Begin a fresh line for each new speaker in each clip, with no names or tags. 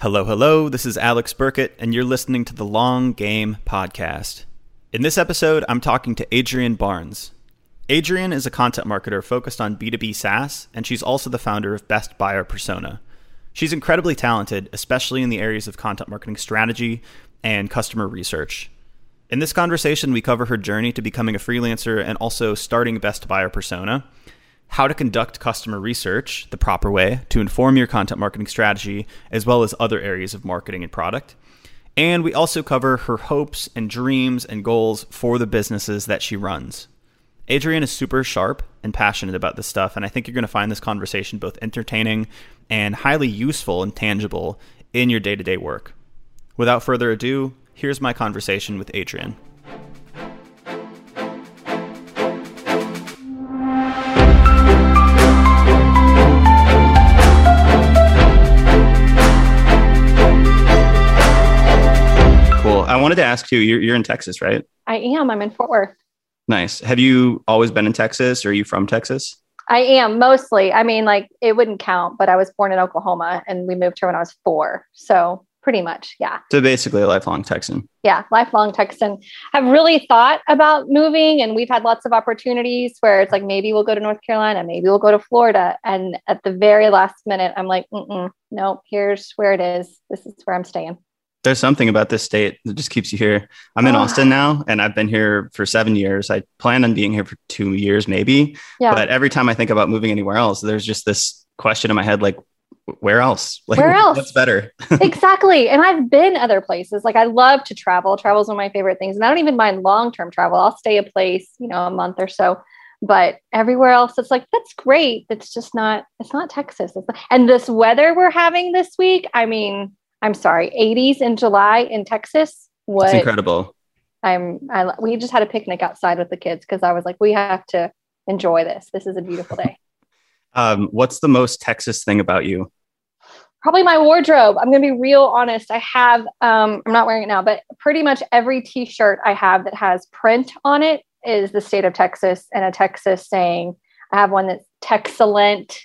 Hello, hello. This is Alex Birkett, and you're listening to the Long Game Podcast. In this episode, I'm talking to Adrienne Barnes. Adrienne is a content marketer focused on B2B SaaS, and she's also the founder of Best Buyer Persona. She's incredibly talented, especially in the areas of content marketing strategy and customer research. In this conversation, we cover her journey to becoming a freelancer and also starting Best Buyer Persona, how to conduct customer research the proper way to inform your content marketing strategy, as well as other areas of marketing and product. And we also cover her hopes and dreams and goals for the businesses that she runs. Adrienne is super sharp and passionate about this stuff, and I think you're going to find this conversation both entertaining and highly useful and tangible in your day to day work. Without further ado, here's my conversation with Adrienne. I wanted to ask you, you're, you're in Texas, right?
I am. I'm in Fort Worth.
Nice. Have you always been in Texas or are you from Texas?
I am mostly. I mean, like it wouldn't count, but I was born in Oklahoma and we moved here when I was four. So pretty much, yeah.
So basically a lifelong Texan.
Yeah, lifelong Texan. I've really thought about moving and we've had lots of opportunities where it's like maybe we'll go to North Carolina, maybe we'll go to Florida. And at the very last minute, I'm like, no, here's where it is. This is where I'm staying
there's something about this state that just keeps you here. I'm in oh. Austin now and I've been here for seven years. I plan on being here for two years, maybe. Yeah. But every time I think about moving anywhere else, there's just this question in my head like, where else? Like,
where else?
What's better?
exactly. And I've been other places. Like, I love to travel. Travel is one of my favorite things. And I don't even mind long term travel. I'll stay a place, you know, a month or so. But everywhere else, it's like, that's great. It's just not, it's not Texas. It's not, and this weather we're having this week, I mean, I'm sorry, 80s in July in Texas.
What That's incredible.
I'm I we just had a picnic outside with the kids because I was like, we have to enjoy this. This is a beautiful day.
um, what's the most Texas thing about you?
Probably my wardrobe. I'm gonna be real honest. I have um, I'm not wearing it now, but pretty much every t-shirt I have that has print on it is the state of Texas and a Texas saying. I have one that's Texcellent.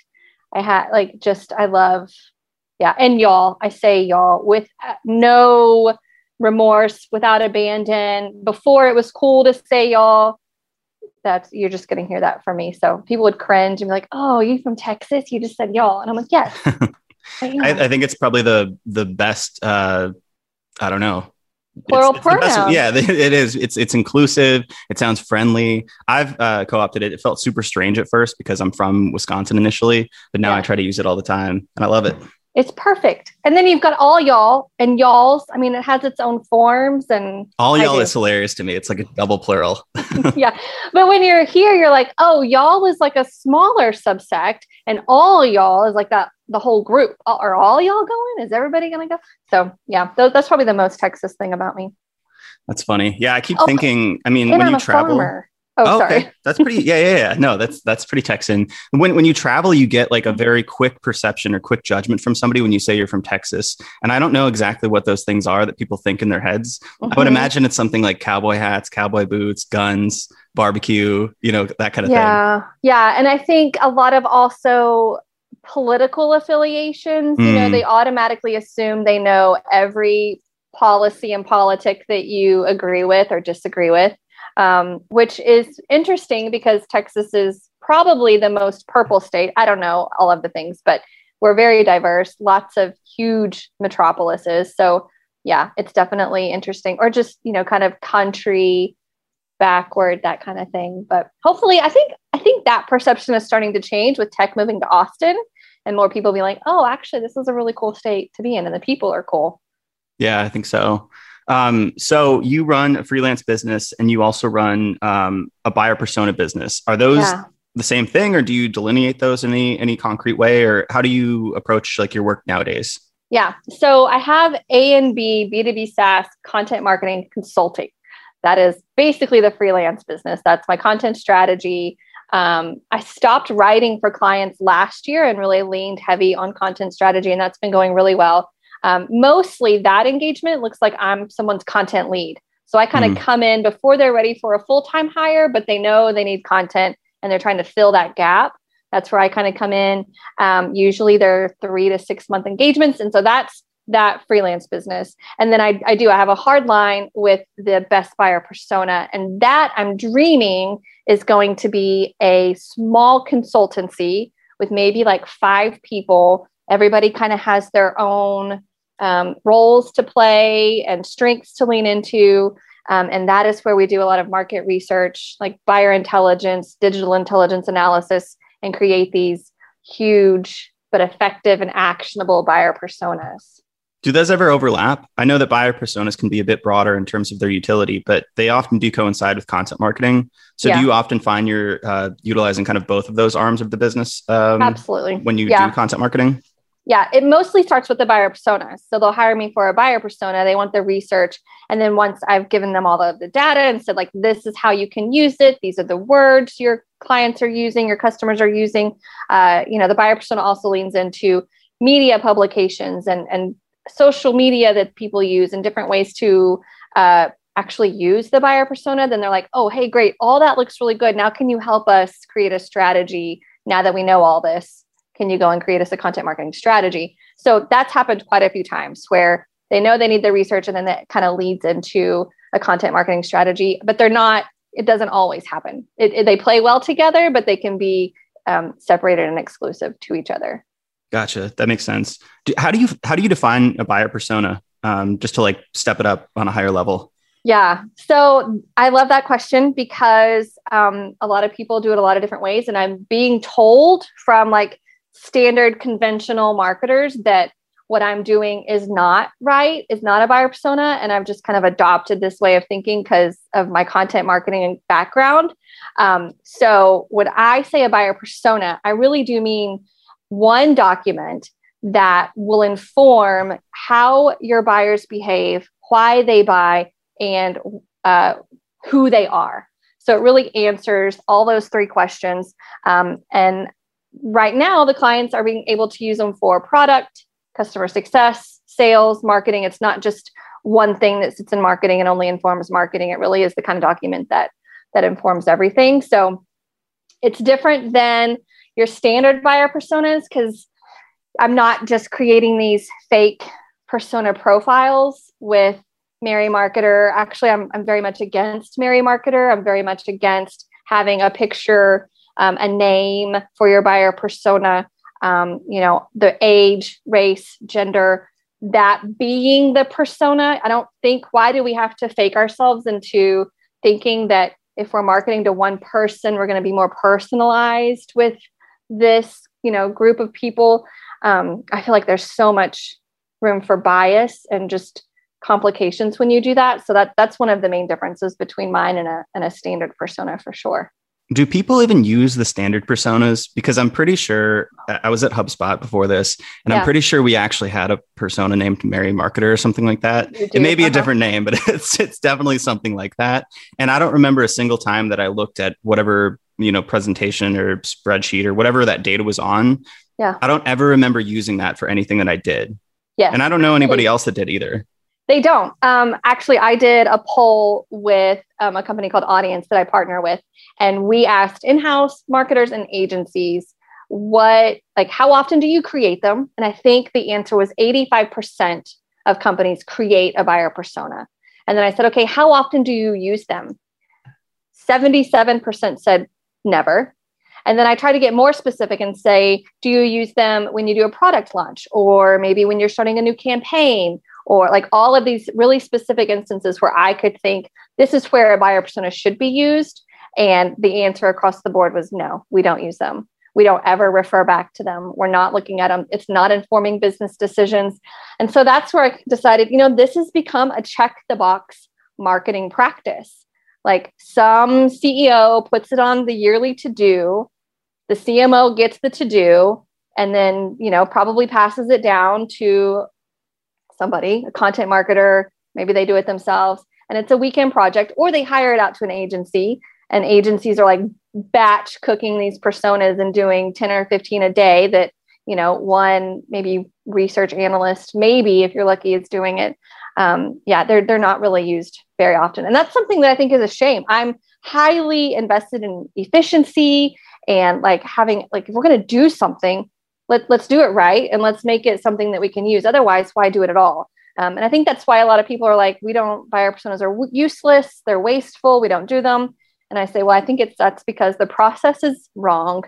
I had like just I love yeah and y'all i say y'all with uh, no remorse without abandon. Before it was cool to say y'all. That's you're just going to hear that from me. So people would cringe and be like oh you from texas? You just said y'all. And i'm like yes.
I, I, think it's probably the the best uh i don't know.
Plural it's, it's
best, yeah it is. It's it's inclusive. It sounds friendly. I've uh, co-opted it. It felt super strange at first because i'm from wisconsin initially but now yeah. i try to use it all the time and i love it
it's perfect. And then you've got all y'all and y'all's. I mean, it has its own forms and
all y'all is hilarious to me. It's like a double plural.
yeah. But when you're here, you're like, oh, y'all is like a smaller subsect, and all y'all is like that the whole group. Are all y'all going? Is everybody gonna go? So yeah, th- that's probably the most Texas thing about me.
That's funny. Yeah, I keep oh, thinking. I mean, when I'm you travel, farmer.
Oh, oh sorry.
That's pretty. Yeah, yeah, yeah. No, that's that's pretty Texan. When when you travel, you get like a very quick perception or quick judgment from somebody when you say you're from Texas. And I don't know exactly what those things are that people think in their heads. Mm-hmm. I would mm-hmm. imagine it's something like cowboy hats, cowboy boots, guns, barbecue. You know that kind of
yeah. thing. Yeah, yeah. And I think a lot of also political affiliations. Mm. You know, they mm. automatically assume they know every policy and politic that you agree with or disagree with um, which is interesting because Texas is probably the most purple state. I don't know all of the things, but we're very diverse, lots of huge metropolises. So, yeah, it's definitely interesting, or just, you know, kind of country backward, that kind of thing. But hopefully, I think I think that perception is starting to change with tech moving to Austin and more people being like, oh, actually, this is a really cool state to be in, and the people are cool.
Yeah, I think so. Um, so you run a freelance business and you also run um, a buyer persona business. Are those yeah. the same thing, or do you delineate those in any any concrete way, or how do you approach like your work nowadays?
Yeah, so I have A and B B two B SaaS content marketing consulting. That is basically the freelance business. That's my content strategy. Um, I stopped writing for clients last year and really leaned heavy on content strategy, and that's been going really well. Um, mostly that engagement looks like I'm someone's content lead. So I kind of mm. come in before they're ready for a full time hire, but they know they need content and they're trying to fill that gap. That's where I kind of come in. Um, usually they're three to six month engagements. And so that's that freelance business. And then I, I do, I have a hard line with the best buyer persona. And that I'm dreaming is going to be a small consultancy with maybe like five people. Everybody kind of has their own um, roles to play and strengths to lean into. Um, and that is where we do a lot of market research, like buyer intelligence, digital intelligence analysis, and create these huge but effective and actionable buyer personas.
Do those ever overlap? I know that buyer personas can be a bit broader in terms of their utility, but they often do coincide with content marketing. So, yeah. do you often find you're uh, utilizing kind of both of those arms of the business?
Um, Absolutely.
When you yeah. do content marketing?
Yeah, it mostly starts with the buyer persona. So they'll hire me for a buyer persona. They want the research. And then once I've given them all of the data and said, like, this is how you can use it, these are the words your clients are using, your customers are using, uh, you know, the buyer persona also leans into media publications and, and social media that people use and different ways to uh, actually use the buyer persona. Then they're like, oh, hey, great. All that looks really good. Now, can you help us create a strategy now that we know all this? Can you go and create us a content marketing strategy? So that's happened quite a few times where they know they need the research and then that kind of leads into a content marketing strategy, but they're not, it doesn't always happen. It, it, they play well together, but they can be um, separated and exclusive to each other.
Gotcha. That makes sense. Do, how do you, how do you define a buyer persona? Um, just to like step it up on a higher level?
Yeah. So I love that question because um, a lot of people do it a lot of different ways. And I'm being told from like standard conventional marketers that what I'm doing is not right, is not a buyer persona. And I've just kind of adopted this way of thinking because of my content marketing background. Um, so, when I say a buyer persona, I really do mean one document that will inform how your buyers behave, why they buy, and uh, who they are. So, it really answers all those three questions. Um, and right now the clients are being able to use them for product customer success sales marketing it's not just one thing that sits in marketing and only informs marketing it really is the kind of document that that informs everything so it's different than your standard buyer personas because i'm not just creating these fake persona profiles with Mary Marketer. Actually, I'm, I'm very much against Mary Marketer. I'm very much against having a picture um, a name for your buyer persona, um, you know, the age, race, gender, that being the persona. I don't think, why do we have to fake ourselves into thinking that if we're marketing to one person, we're going to be more personalized with this, you know, group of people? Um, I feel like there's so much room for bias and just complications when you do that. So that that's one of the main differences between mine and a and a standard persona for sure
do people even use the standard personas? Because I'm pretty sure I was at HubSpot before this, and yeah. I'm pretty sure we actually had a persona named Mary Marketer or something like that. It may be uh-huh. a different name, but it's it's definitely something like that. And I don't remember a single time that I looked at whatever you know presentation or spreadsheet or whatever that data was on.
Yeah,
I don't ever remember using that for anything that I did. Yeah, and I don't know anybody else that did either.
They don't. Um, actually, I did a poll with um, a company called Audiense that I partner with, and we asked in-house marketers and agencies what, like, how often do you create them? And I think the answer was 85% of companies create a buyer persona. And then I said, okay, how often do you use them? 77% said never. And then I try to get more specific and say, do you use them when you do a product launch or maybe when you're starting a new campaign or like all of these really specific instances where I could think this is where a buyer persona should be used. And the answer across the board was no, we don't use them. We don't ever refer back to them. We're not looking at them. It's not informing business decisions. And so that's where I decided, you know, this has become a check the box marketing practice. Like some CEO puts it on the yearly to do, the CMO gets the to do, and then, you know, probably passes it down to somebody, a content marketer, maybe they do it themselves, and it's a weekend project, or they hire it out to an agency. And agencies are like batch cooking these personas and doing 10 or 15 a day that, you know, one maybe research analyst, maybe if you're lucky, is doing it. Um, yeah, they're they're not really used very often. And that's something that I think is a shame. I'm highly invested in efficiency and like having like if we're going to do something let, let's do it right and let's make it something that we can use. Otherwise, why do it at all? Um, and I think that's why a lot of people are like, we don't, buyer personas are useless, they're wasteful, we don't do them. And I say, well, I think it's that's because the process is wrong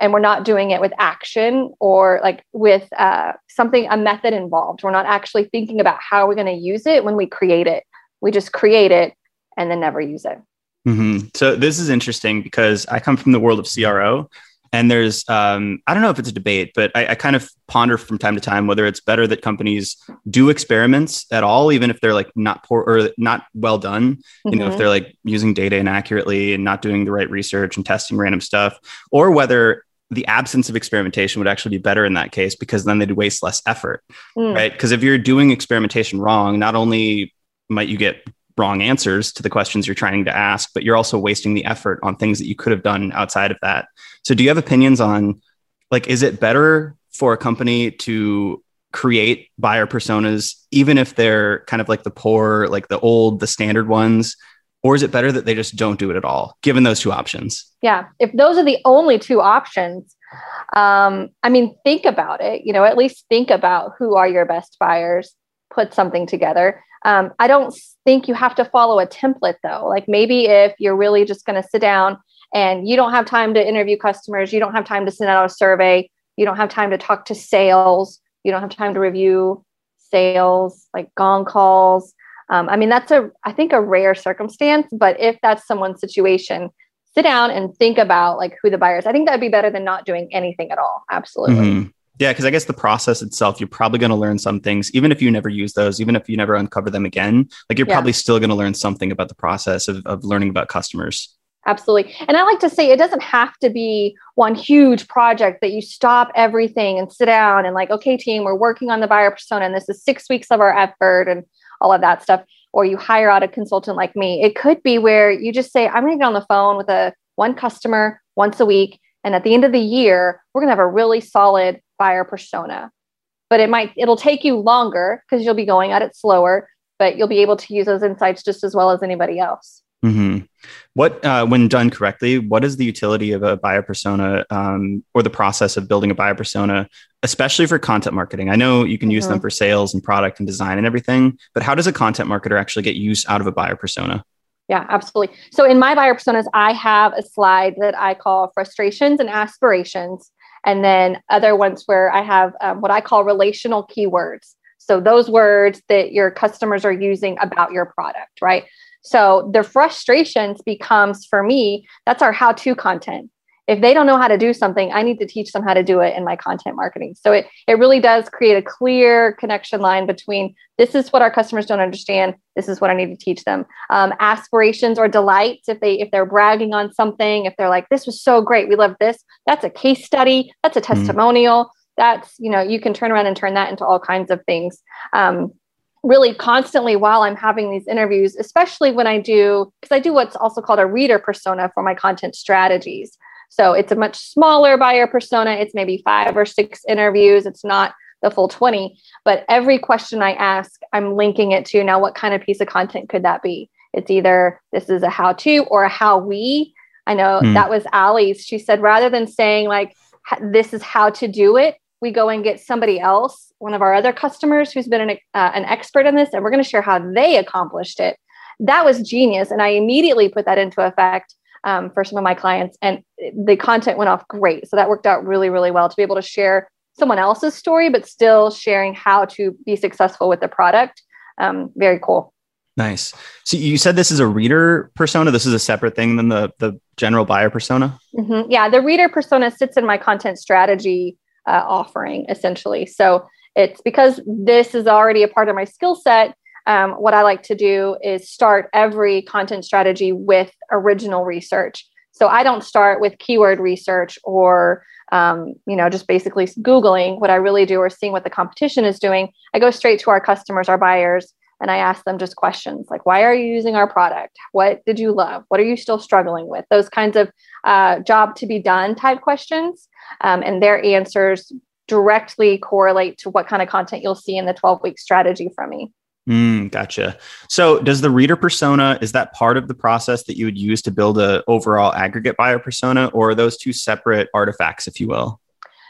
and we're not doing it with action or like with uh, something, a method involved. We're not actually thinking about how we're going to use it when we create it. We just create it and then never use it.
Mm-hmm. So this is interesting because I come from the world of CRO and there's, um, I don't know if it's a debate, but I, I, kind of ponder from time to time whether it's better that companies do experiments at all, even if they're like not poor or not well done. Mm-hmm. You know, if mm-hmm. they're like using data inaccurately and not doing the right research and testing random stuff, or whether the absence of experimentation would actually be better in that case because then they'd waste less effort, mm. right? Because if you're doing experimentation wrong, not only might you get wrong answers to the questions you're trying to ask, but you're also wasting the effort on things that you could have done outside of that. So, do you have opinions on like, is it better for a company to create buyer personas, even if they're kind of like the poor, like the old, the standard ones? Or is it better that they just don't do it at all, given those two options?
Yeah. If those are the only two options, um, I mean, think about it. You know, at least think about who are your best buyers, put something together. Um, I don't think you have to follow a template though. Like maybe if you're really just going to sit down and you don't have time to interview customers, you don't have time to send out a survey, you don't have time to talk to sales, you don't have time to review sales, like gong calls. Um, I mean, that's a, I think, a rare circumstance. But if that's someone's situation, sit down and think about like who the buyers. I think that'd be better than not doing anything at all. Absolutely. Mm-hmm.
Yeah, because I guess the process itself, you're probably going to learn some things, even if you never use those, even if you never uncover them again. Like you're yeah. probably still going to learn something about the process of, of learning about customers.
Absolutely. And I like to say it doesn't have to be one huge project that you stop everything and sit down and like, okay, team, we're working on the buyer persona and this is six weeks of our effort and all of that stuff. Or you hire out a consultant like me. It could be where you just say, I'm going to get on the phone with a one customer once a week. And at the end of the year, we're going to have a really solid buyer persona. But it might it'll take you longer because you'll be going at it slower, but you'll be able to use those insights just as well as anybody else.
Mm-hmm. What, uh, when done correctly, what is the utility of a buyer persona um, or the process of building a buyer persona, especially for content marketing? I know you can mm-hmm. use them mm-hmm. for sales and product and design and everything, but how does a content marketer actually get use out of a buyer persona?
Yeah, absolutely. So in my buyer personas, I have a slide that I call frustrations and aspirations and then other ones where I have um, what I call relational keywords. So those words that your customers are using about your product, right? So the frustrations becomes for me, that's our how-to content if they don't know how to do something, I need to teach them how to do it in my content marketing. So it, it really does create a clear connection line between this is what our customers don't understand. This is what I need to teach them. Um, aspirations or delights, if they if they're bragging on something, if they're like, this was so great, we love this, that's a case study, that's a mm. testimonial. Mm. That's, you know, you can turn around and turn that into all kinds of things. Um, really constantly while I'm having these interviews, especially when I do, because I do what's also called a reader persona for my content strategies. So it's a much smaller buyer persona. It's maybe five or six interviews. It's not the full 20. But every question I ask, I'm linking it to now what kind of piece of content could that be? It's either this is a how to or a how we. I know mm. that was Allie's. She said rather than saying like this is how to do it, we go and get somebody else, one of our other customers who's been an, uh, an expert in this, and we're going to share how they accomplished it. That was genius. And I immediately put that into effect um, for some of my clients, and the content went off great. So that worked out really, really well to be able to share someone else's story, but still sharing how to be successful with the product. Um, very cool.
Nice. So you said this is a reader persona. This is a separate thing than the the general buyer persona.
Mm-hmm. Yeah, the reader persona sits in my content strategy uh, offering essentially. So it's because this is already a part of my skill set um, what I like to do is start every content strategy with original research. So I don't start with keyword research or um, you know just basically googling. What I really do or seeing what the competition is doing. I go straight to our customers, our buyers, and I ask them just questions like, "Why are you using our product? What did you love? What are you still struggling with?" Those kinds of uh, job to be done type questions, um, and their answers directly correlate to what kind of content you'll see in the 12 week strategy from me.
Mm, gotcha. So, does the reader persona is that part of the process that you would use to build a overall aggregate buyer persona, or are those two separate artifacts, if you will?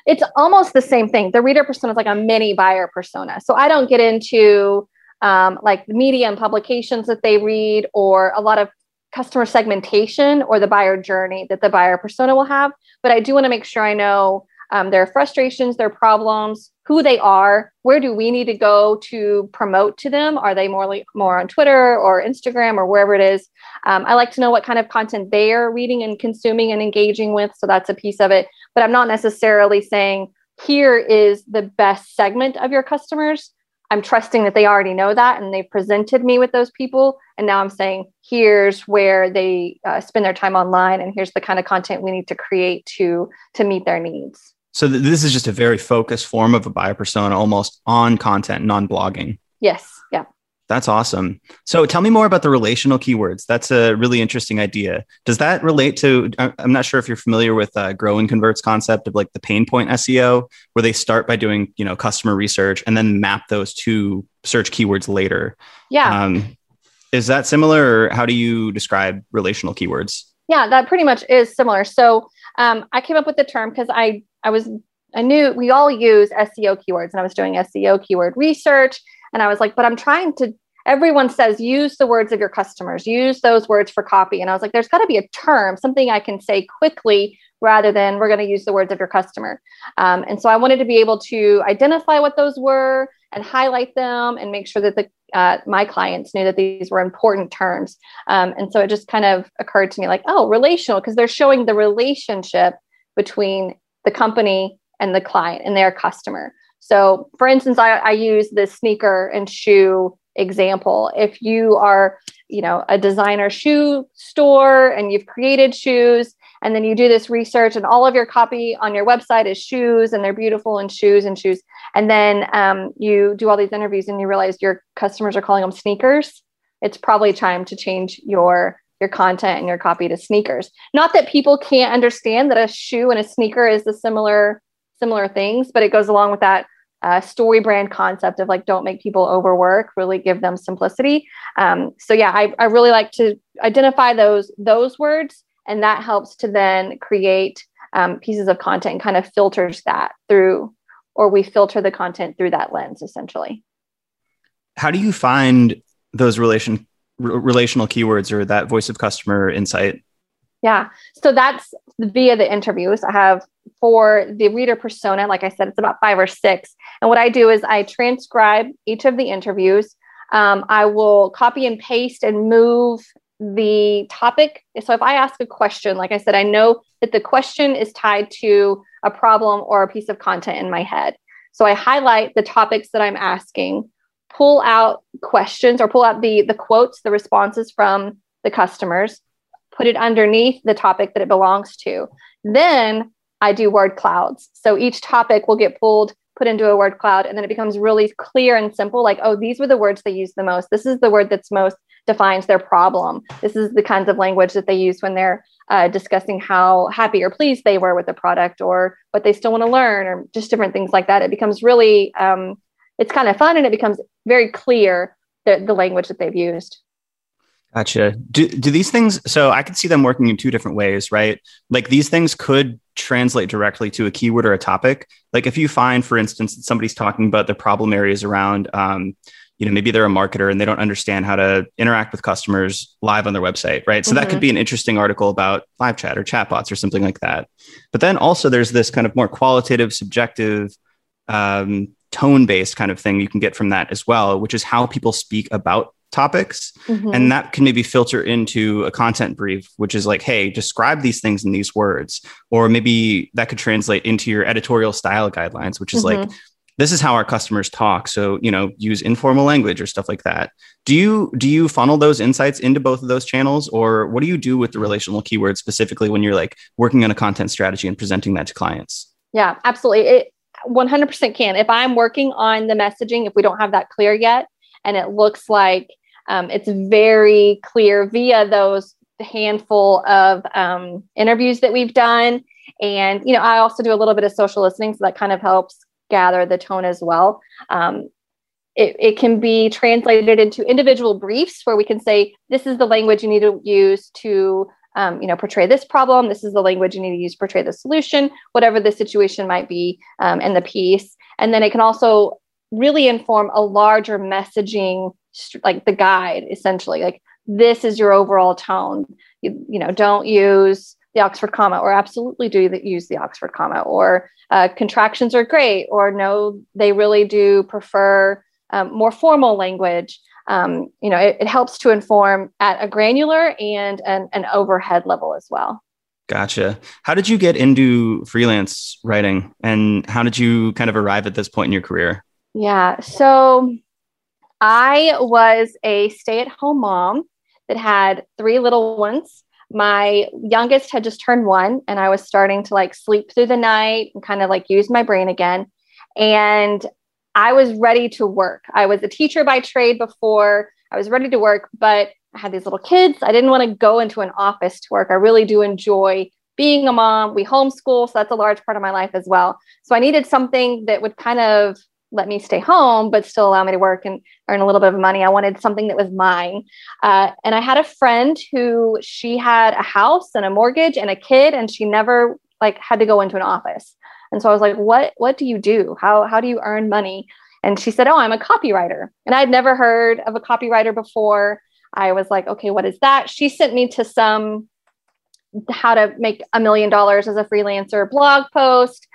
it's almost the same thing. The reader persona is like a mini buyer persona. So I don't get into um, like the media and publications that they read or a lot of customer segmentation or the buyer journey that the buyer persona will have. But I do want to make sure I know um, their frustrations, their problems, who they are, where do we need to go to promote to them? Are they more more on Twitter or Instagram or wherever it is? Um, I like to know what kind of content they are reading and consuming and engaging with. So that's a piece of it. But I'm not necessarily saying here is the best segment of your customers. I'm trusting that they already know that and they've presented me with those people. And now I'm saying, here's where they uh, spend their time online, and here's the kind of content we need to create to to meet their needs.
So th- this is just a very focused form of a buyer persona, almost on content, non blogging.
Yes. Yeah.
That's awesome. So tell me more about the relational keywords. That's a really interesting idea. Does that relate to? I'm not sure if you're familiar with uh, Grow and Convert's concept of like the pain point SEO, where they start by doing you know customer research and then map those to search keywords later.
Yeah. Um,
is that similar, or how do you describe relational keywords?
Yeah, that pretty much is similar. So um, I came up with the term because I I was I knew we all use SEO keywords, and I was doing SEO keyword research and I was like, but I'm trying to, everyone says use the words of your customers, use those words for copy. And I was like, there's got to be a term, something I can say quickly rather than we're going to use the words of your customer. Um, and so I wanted to be able to identify what those were and highlight them and make sure that the uh, my clients knew that these were important terms. Um, and so it just kind of occurred to me like, oh, relational, because they're showing the relationship between the company and the client and their customer. So, for instance, I, I use the sneaker and shoe example. If you are, you know, a designer shoe store and you've created shoes, and then you do this research, and all of your copy on your website is shoes, and they're beautiful and shoes and shoes, and then um, you do all these interviews, and you realize your customers are calling them sneakers. It's probably time to change your your content and your copy to sneakers. Not that people can't understand that a shoe and a sneaker is the similar similar things, but it goes along with that uh, StoryBrand concept of like don't make people overwork really give them simplicity um, so yeah I, I really like to identify those those words and that helps to then create um, pieces of content and kind of filters that through or we filter the content through that lens essentially
how do you find those relation r- relational keywords or that voice of customer insight
yeah. So that's via the interviews. I have for the reader persona, like I said, it's about five or six. And what I do is I transcribe each of the interviews. Um, I will copy and paste and move the topic. So if I ask a question, like I said, I know that the question is tied to a problem or a piece of content in my head. So I highlight the topics that I'm asking, pull out questions or pull out the the quotes, the responses from the customers, put it underneath the topic that it belongs to. Then I do word clouds. So each topic will get pulled, put into a word cloud, and then it becomes really clear and simple like, oh, these were the words they used the most. This is the word that's most defines their problem. This is the kinds of language that they use when they're uh, discussing how happy or pleased they were with the product or what they still want to learn or just different things like that. It becomes really, um, it's kind of fun and it becomes very clear the, the language that they've used.
Gotcha. Do, do these things, so I can see them working in two different ways, right? Like these things could translate directly to a keyword or a topic. Like if you find, for instance, that somebody's talking about the problem areas around, um, you know, maybe they're a marketer and they don't understand how to interact with customers live on their website, right? So mm-hmm. that could mm-hmm. be an interesting article about live chat or chatbots or something like that. But then also there's this kind of more qualitative, subjective, um, tone based kind of thing you can get from that as well, which is how people speak about topics mm-hmm. and that can maybe filter into a content brief which is like hey describe these things in these words or maybe that could translate into your editorial style guidelines which is mm-hmm. like this is how our customers talk. So you know use informal language or stuff like that. Do you do you funnel those insights into both of those channels? Or what do you do with the relational keywords specifically when you're like working on a content strategy and presenting that to clients?
Yeah absolutely. It 100% can. If i'm working on the messaging if we don't have that clear yet and it looks like um, it's very clear via those handful of um, interviews that we've done. And, you know, I also do a little bit of social listening, so that kind of helps gather the tone as well. Um, it, it can be translated into individual briefs where we can say, this is the language you need to use to um, you know, portray this problem. This is the language you need to use to portray the solution, whatever the situation might be um, in the piece. And then it can also really inform a larger messaging, like the guide, essentially. Like this is your overall tone. You, you know, don't use the Oxford comma, or absolutely do you use the Oxford comma, or uh, contractions are great, or no, they really do prefer um, more formal language um, you know, it, it, helps to inform at a granular and an, an overhead level as well.
Gotcha. How did you get into freelance writing and how did you kind of arrive at this point in your career?
Yeah. So I was a stay at home mom that had three little ones. My youngest had just turned one, and I was starting to like sleep through the night and kind of like use my brain again. And I was ready to work. I was a teacher by trade before. I was ready to work, but I had these little kids. I didn't want to go into an office to work. I really do enjoy being a mom. We homeschool, so that's a large part of my life as well. So I needed something that would kind of let me stay home, but still allow me to work and earn a little bit of money. I wanted something that was mine. Uh, and I had a friend who she had a house and a mortgage and a kid, and she never like had to go into an office. And so I was like, what, what do you do? How, how do you earn money? And she said, oh, I'm a copywriter. And I'd never heard of a copywriter before. I was like, okay, what is that? She sent me to some how to make a million dollars as a freelancer blog post.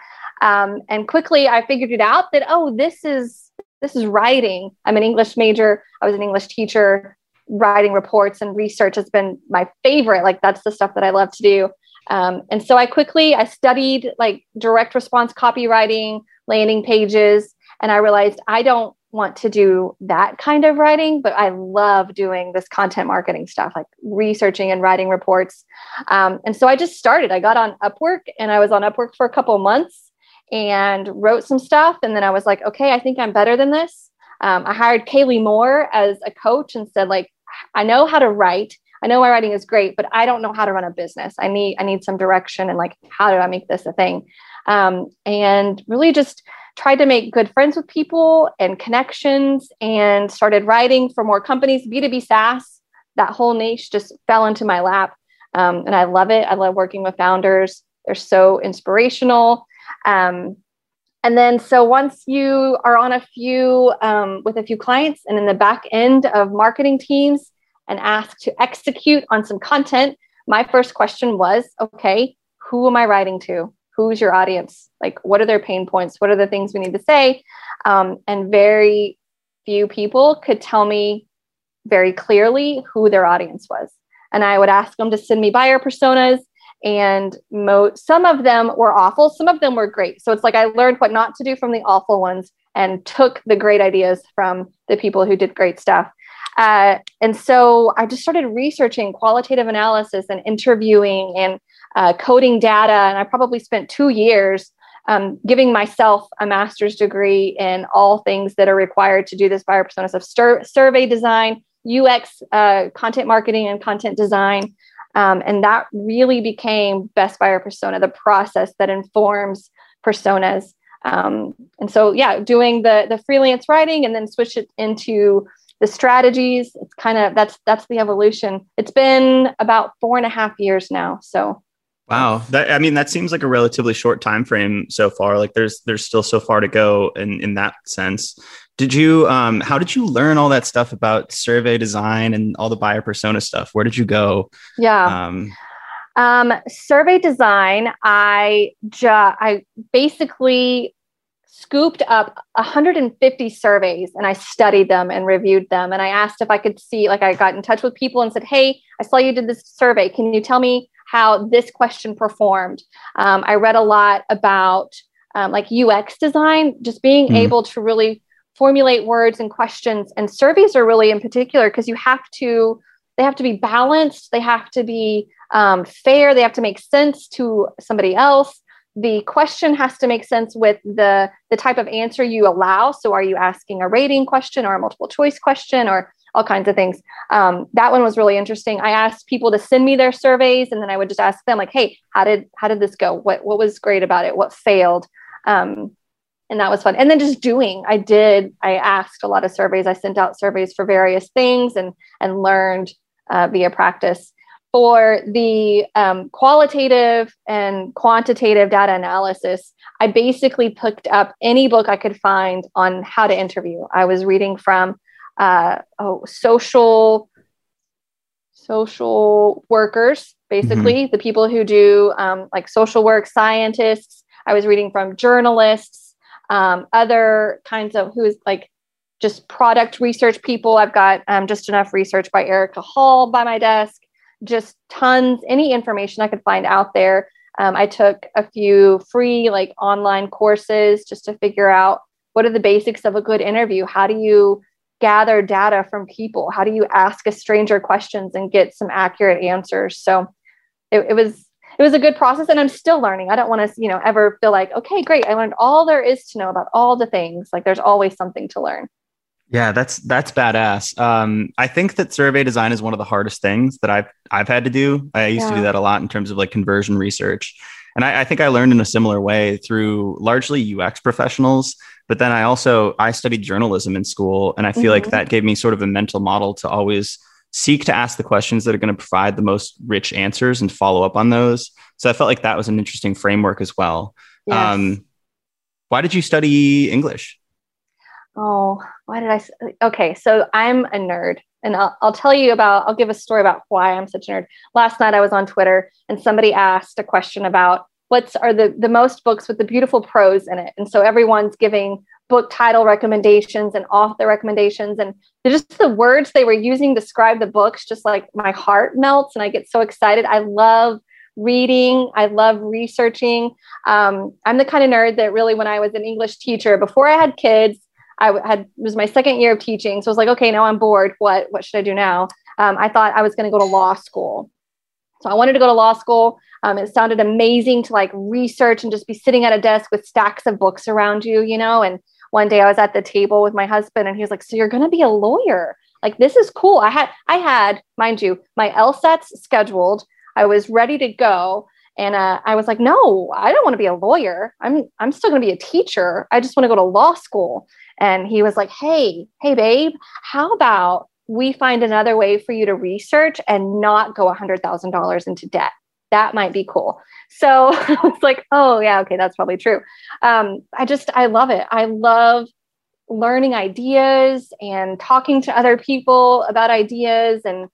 Um, and quickly I figured it out that, oh, this is this is writing. I'm an English major. I was an English teacher. Writing reports and research has been my favorite. Like that's the stuff that I love to do. Um, and so I quickly I studied like direct response copywriting, landing pages, and I realized I don't want to do that kind of writing, but I love doing this content marketing stuff, like researching and writing reports. Um, and so I just started. I got on Upwork, and I was on Upwork for a couple months and wrote some stuff. And then I was like, okay, I think I'm better than this. Um, I hired Kaleigh Moore as a coach and said, like, I know how to write I know my writing is great, but I don't know how to run a business. I need I need some direction and like how do I make this a thing? Um, and really just tried to make good friends with people and connections and started writing for more companies. B2B SaaS, that whole niche just fell into my lap. Um, and I love it. I love working with founders. They're so inspirational. Um, and then, so once you are on a few um, with a few clients and in the back end of marketing teams, and asked to execute on some content, my first question was okay, who am I writing to? Who's your audience? Like, what are their pain points? What are the things we need to say? Um, and very few people could tell me very clearly who their audience was. And I would ask them to send me buyer personas, and mo- some of them were awful, some of them were great. So it's like I learned what not to do from the awful ones and took the great ideas from the people who did great stuff. Uh, and so I just started researching qualitative analysis and interviewing and uh, coding data. And I probably spent two years um, giving myself a master's degree in all things that are required to do this buyer personas of sur- survey design, UX, uh, content marketing, and content design. Um, and that really became best buyer persona, the process that informs personas. Um, and so, yeah, doing the the freelance writing and then switch it into the strategies it's kind of that's that's the evolution it's been about four and a half years now so
wow. That i mean that seems like a relatively short time frame so far. Like there's there's still so far to go in in that sense. Did you um how did you learn all that stuff about survey design and all the buyer persona stuff? Where did you go?
Yeah. Um um, survey design, I ju- I basically scooped up 150 surveys and I studied them and reviewed them. And I asked if I could see, like, I got in touch with people and said, Hey, I saw you did this survey. Can you tell me how this question performed? Um, I read a lot about um, like UX design, just being mm. able to really formulate words and questions. And surveys are really in particular because you have to, they have to be balanced, they have to be um, fair, they have to make sense to somebody else the question has to make sense with the the type of answer you allow so are you asking a rating question or a multiple choice question or all kinds of things. Um, that one was really interesting. I asked people to send me their surveys and then i would just ask them like hey how did how did this go? What what was great about it? What failed? Um, and that was fun. And then just doing. I did i asked a lot of surveys. I sent out surveys for various things and and learned uh, via practice. For the um, qualitative and quantitative data analysis, I basically picked up any book I could find on how to interview. I was reading from uh, oh, social social workers, basically mm-hmm. the people who do um, like social work, scientists. I was reading from journalists, um, other kinds of who is like just product research people. I've got um, just enough research by Erika Hall by my desk just tons, any information I could find out there. Um, I took a few free like online courses just to figure out what are the basics of a good interview. How do you gather data from people? How do you ask a stranger questions and get some accurate answers? So it, it was it was a good process and i'm still learning i don't want to you know ever feel like okay great i learned all there is to know about all the things like there's always something to learn
yeah, that's that's badass. Um, I think that survey design is one of the hardest things that I've I've had to do. I used yeah. to do that a lot in terms of like conversion research, and I, I, think I learned in a similar way through largely UX professionals. But then I also I studied journalism in school, and I feel mm-hmm. like that gave me sort of a mental model to always seek to ask the questions that are going to provide the most rich answers and follow up on those. So I felt like that was an interesting framework as well. Yes. Um, why did you study English?
oh, why did I? Okay, so I'm a nerd, and I'll, I'll tell you about. I'll give a story about why I'm such a nerd. Last night I was on Twitter, and somebody asked a question about what's are the the most books with the beautiful prose in it, and so everyone's giving book title recommendations and author recommendations, and just the words they were using to describe the books. Just like my heart melts, and I get so excited. I love reading. I love researching. Um, I'm the kind of nerd that really, when I was an English teacher, before I had kids, I had was my second year of teaching, so I was like, okay, now I'm bored. What what should I do now? Um, I thought I was going to go to law school, so I wanted to go to law school. Um, it sounded amazing to like research and just be sitting at a desk with stacks of books around you, you know. And one day I was at the table with my husband, and he was like, "So you're going to be a lawyer? Like this is cool." I had I had, mind you, my LSATs scheduled. I was ready to go. And uh, I was like, no, I don't want to be a lawyer. I'm I'm still going to be a teacher. I just want to go to law school. And he was like, Hey, hey, babe, how about we find another way for you to research and not go $100,000 into debt? That might be cool. So it's like, Oh, yeah, okay, that's probably true. Um, I just, I love it. I love learning ideas and talking to other people about ideas and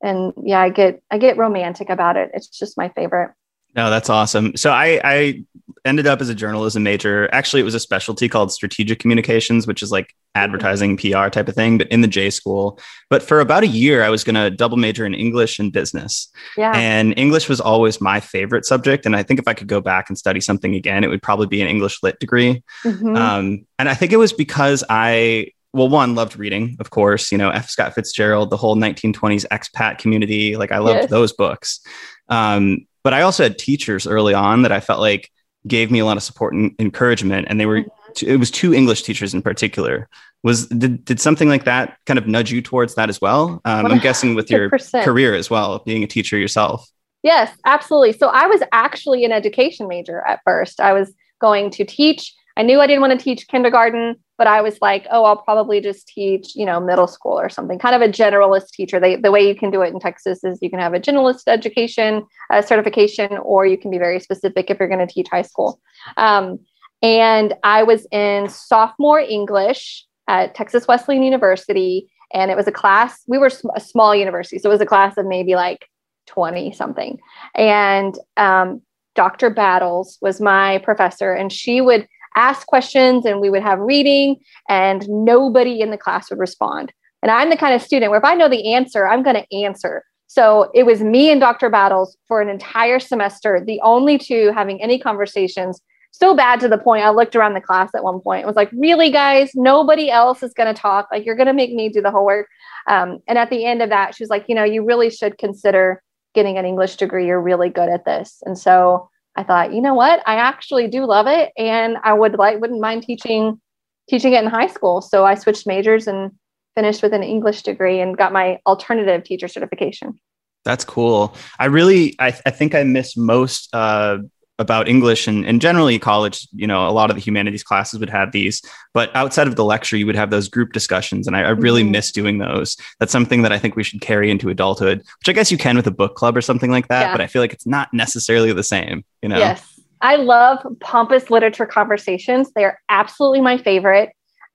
and yeah i get i get romantic about it it's just my favorite
no, that's awesome. So I, I ended up as a journalism major. Actually, it was a specialty called strategic communications, which is like advertising PR type of thing, but in the J school. But for about a year, I was going to double major in English and business. Yeah. And English was always my favorite subject. And I think if I could go back and study something again, it would probably be an English lit degree. Mm-hmm. Um, and I think it was because I well, one loved reading, of course, you know, F. Scott Fitzgerald, the whole 1920s expat community. Like I loved yes. those books. Um, but I also had teachers early on that I felt like gave me a lot of support and encouragement. And they were, mm-hmm. it was two English teachers in particular. Was did, did something like that kind of nudge you towards that as well? Um, I'm guessing with your career as well, being a teacher yourself.
Yes, absolutely. So I was actually an education major at first. I was going to teach. I knew I didn't want to teach kindergarten but I was like, oh, I'll probably just teach, you know, middle school or something, kind of a generalist teacher. They, the way you can do it in Texas is you can have a generalist education uh, certification, or you can be very specific if you're going to teach high school. Um, and I was in sophomore English at Texas Wesleyan University, and it was a class. We were a small university, so it was a class of maybe like 20 something. And um, Dr. Battles was my professor, and she would ask questions and we would have reading and nobody in the class would respond. And I'm the kind of student where if I know the answer, I'm going to answer. So it was me and Dr. Battles for an entire semester, the only two having any conversations. So bad to the point I looked around the class at one point. Was like, really, guys, nobody else is going to talk. Like, you're going to make me do the whole work. Um, and at the end of that, she was like, you know, you really should consider getting an English degree. You're really good at this. And so I thought, you know what? I actually do love it, and I would like wouldn't mind teaching teaching it in high school. So I switched majors and finished with an English degree and got my alternative teacher certification.
That's cool. I really, I, I think I miss most uh, about English and, and generally college, you know, a lot of the humanities classes would have these, but outside of the lecture, you would have those group discussions. And I, I really mm-hmm. miss doing those. That's something that I think we should carry into adulthood, which I guess you can with a book club or something like that, yeah. but I feel like it's not necessarily the same, you know?
Yes. I love pompous literature conversations. They are absolutely my favorite.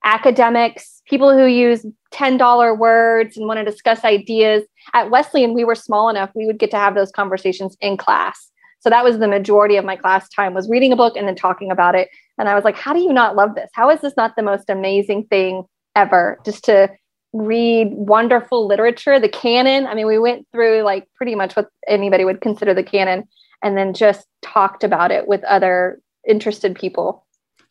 Academics, people who use $10 words and want to discuss ideas. At Wesleyan, we were small enough, we would get to have those conversations in class. So that was the majority of my class time was reading a book and then talking about it. And I was like, how do you not love this? How is this not the most amazing thing ever? Just to read wonderful literature, the canon. I mean, we went through like pretty much what anybody would consider the canon and then just talked about it with other interested people.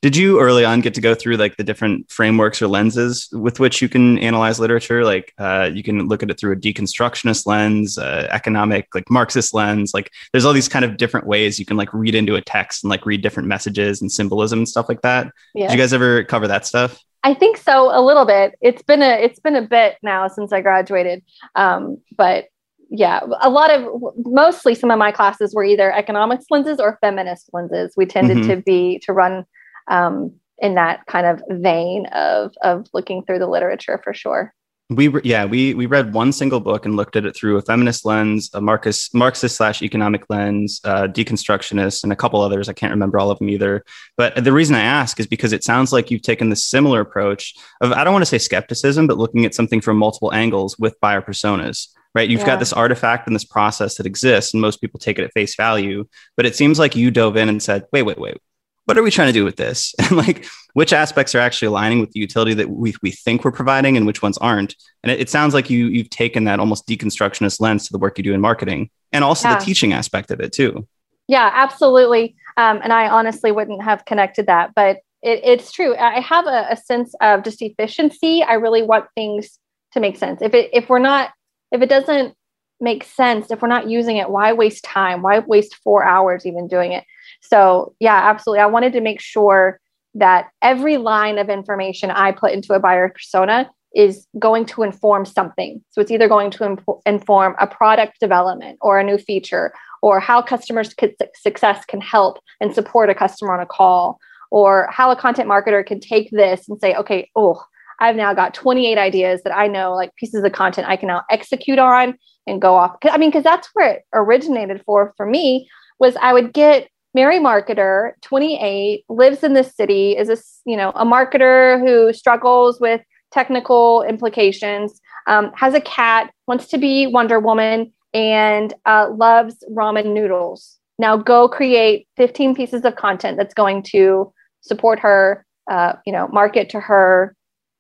Did you early on get to go through like the different frameworks or lenses with which you can analyze literature? Like uh, you can look at it through a deconstructionist lens, uh, economic, like Marxist lens. Like there's all these kind of different ways you can like read into a text and like read different messages and symbolism and stuff like that. Yeah. Did you guys ever cover that stuff?
I think so, a little bit. It's been a it's been a bit now since I graduated, um, but yeah, a lot of mostly some of my classes were either economics lenses or feminist lenses. We tended mm-hmm. to be to run um, in that kind of vein of of looking through the literature for sure.
We yeah we we read one single book and looked at it through a feminist lens, a Marcus Marxist slash economic lens, uh, deconstructionist, and a couple others. I can't remember all of them either. But the reason I ask is because it sounds like you've taken the similar approach of I don't want to say skepticism, but looking at something from multiple angles with buyer personas right? You've yeah. got this artifact and this process that exists, and most people take it at face value. But it seems like you dove in and said, wait, wait, wait, what are we trying to do with this? And like, which aspects are actually aligning with the utility that we, we think we're providing and which ones aren't? And it, it sounds like you, you've taken that almost deconstructionist lens to the work you do in marketing and also yeah. the teaching aspect of it too.
Yeah, absolutely. Um, and I honestly wouldn't have connected that, but it, it's true. I have a, a sense of just efficiency. I really want things to make sense. If it, if we're not, if it doesn't make sense, if we're not using it, why waste time? Why waste four hours even doing it? So, yeah, absolutely. I wanted to make sure that every line of information I put into a buyer persona is going to inform something. So, it's either going to imp- inform a product development or a new feature or how customers' success can help and support a customer on a call or how a content marketer can take this and say, okay, oh, I've now got 28 ideas that I know, like pieces of content I can now execute on and go off. I mean, because that's where it originated for for me was I would get Mary Marketer, 28, lives in the city, is a you know a marketer who struggles with technical implications, um, has a cat, wants to be Wonder Woman, and uh, loves ramen noodles. Now go create 15 pieces of content that's going to support her, uh, you know, market to her,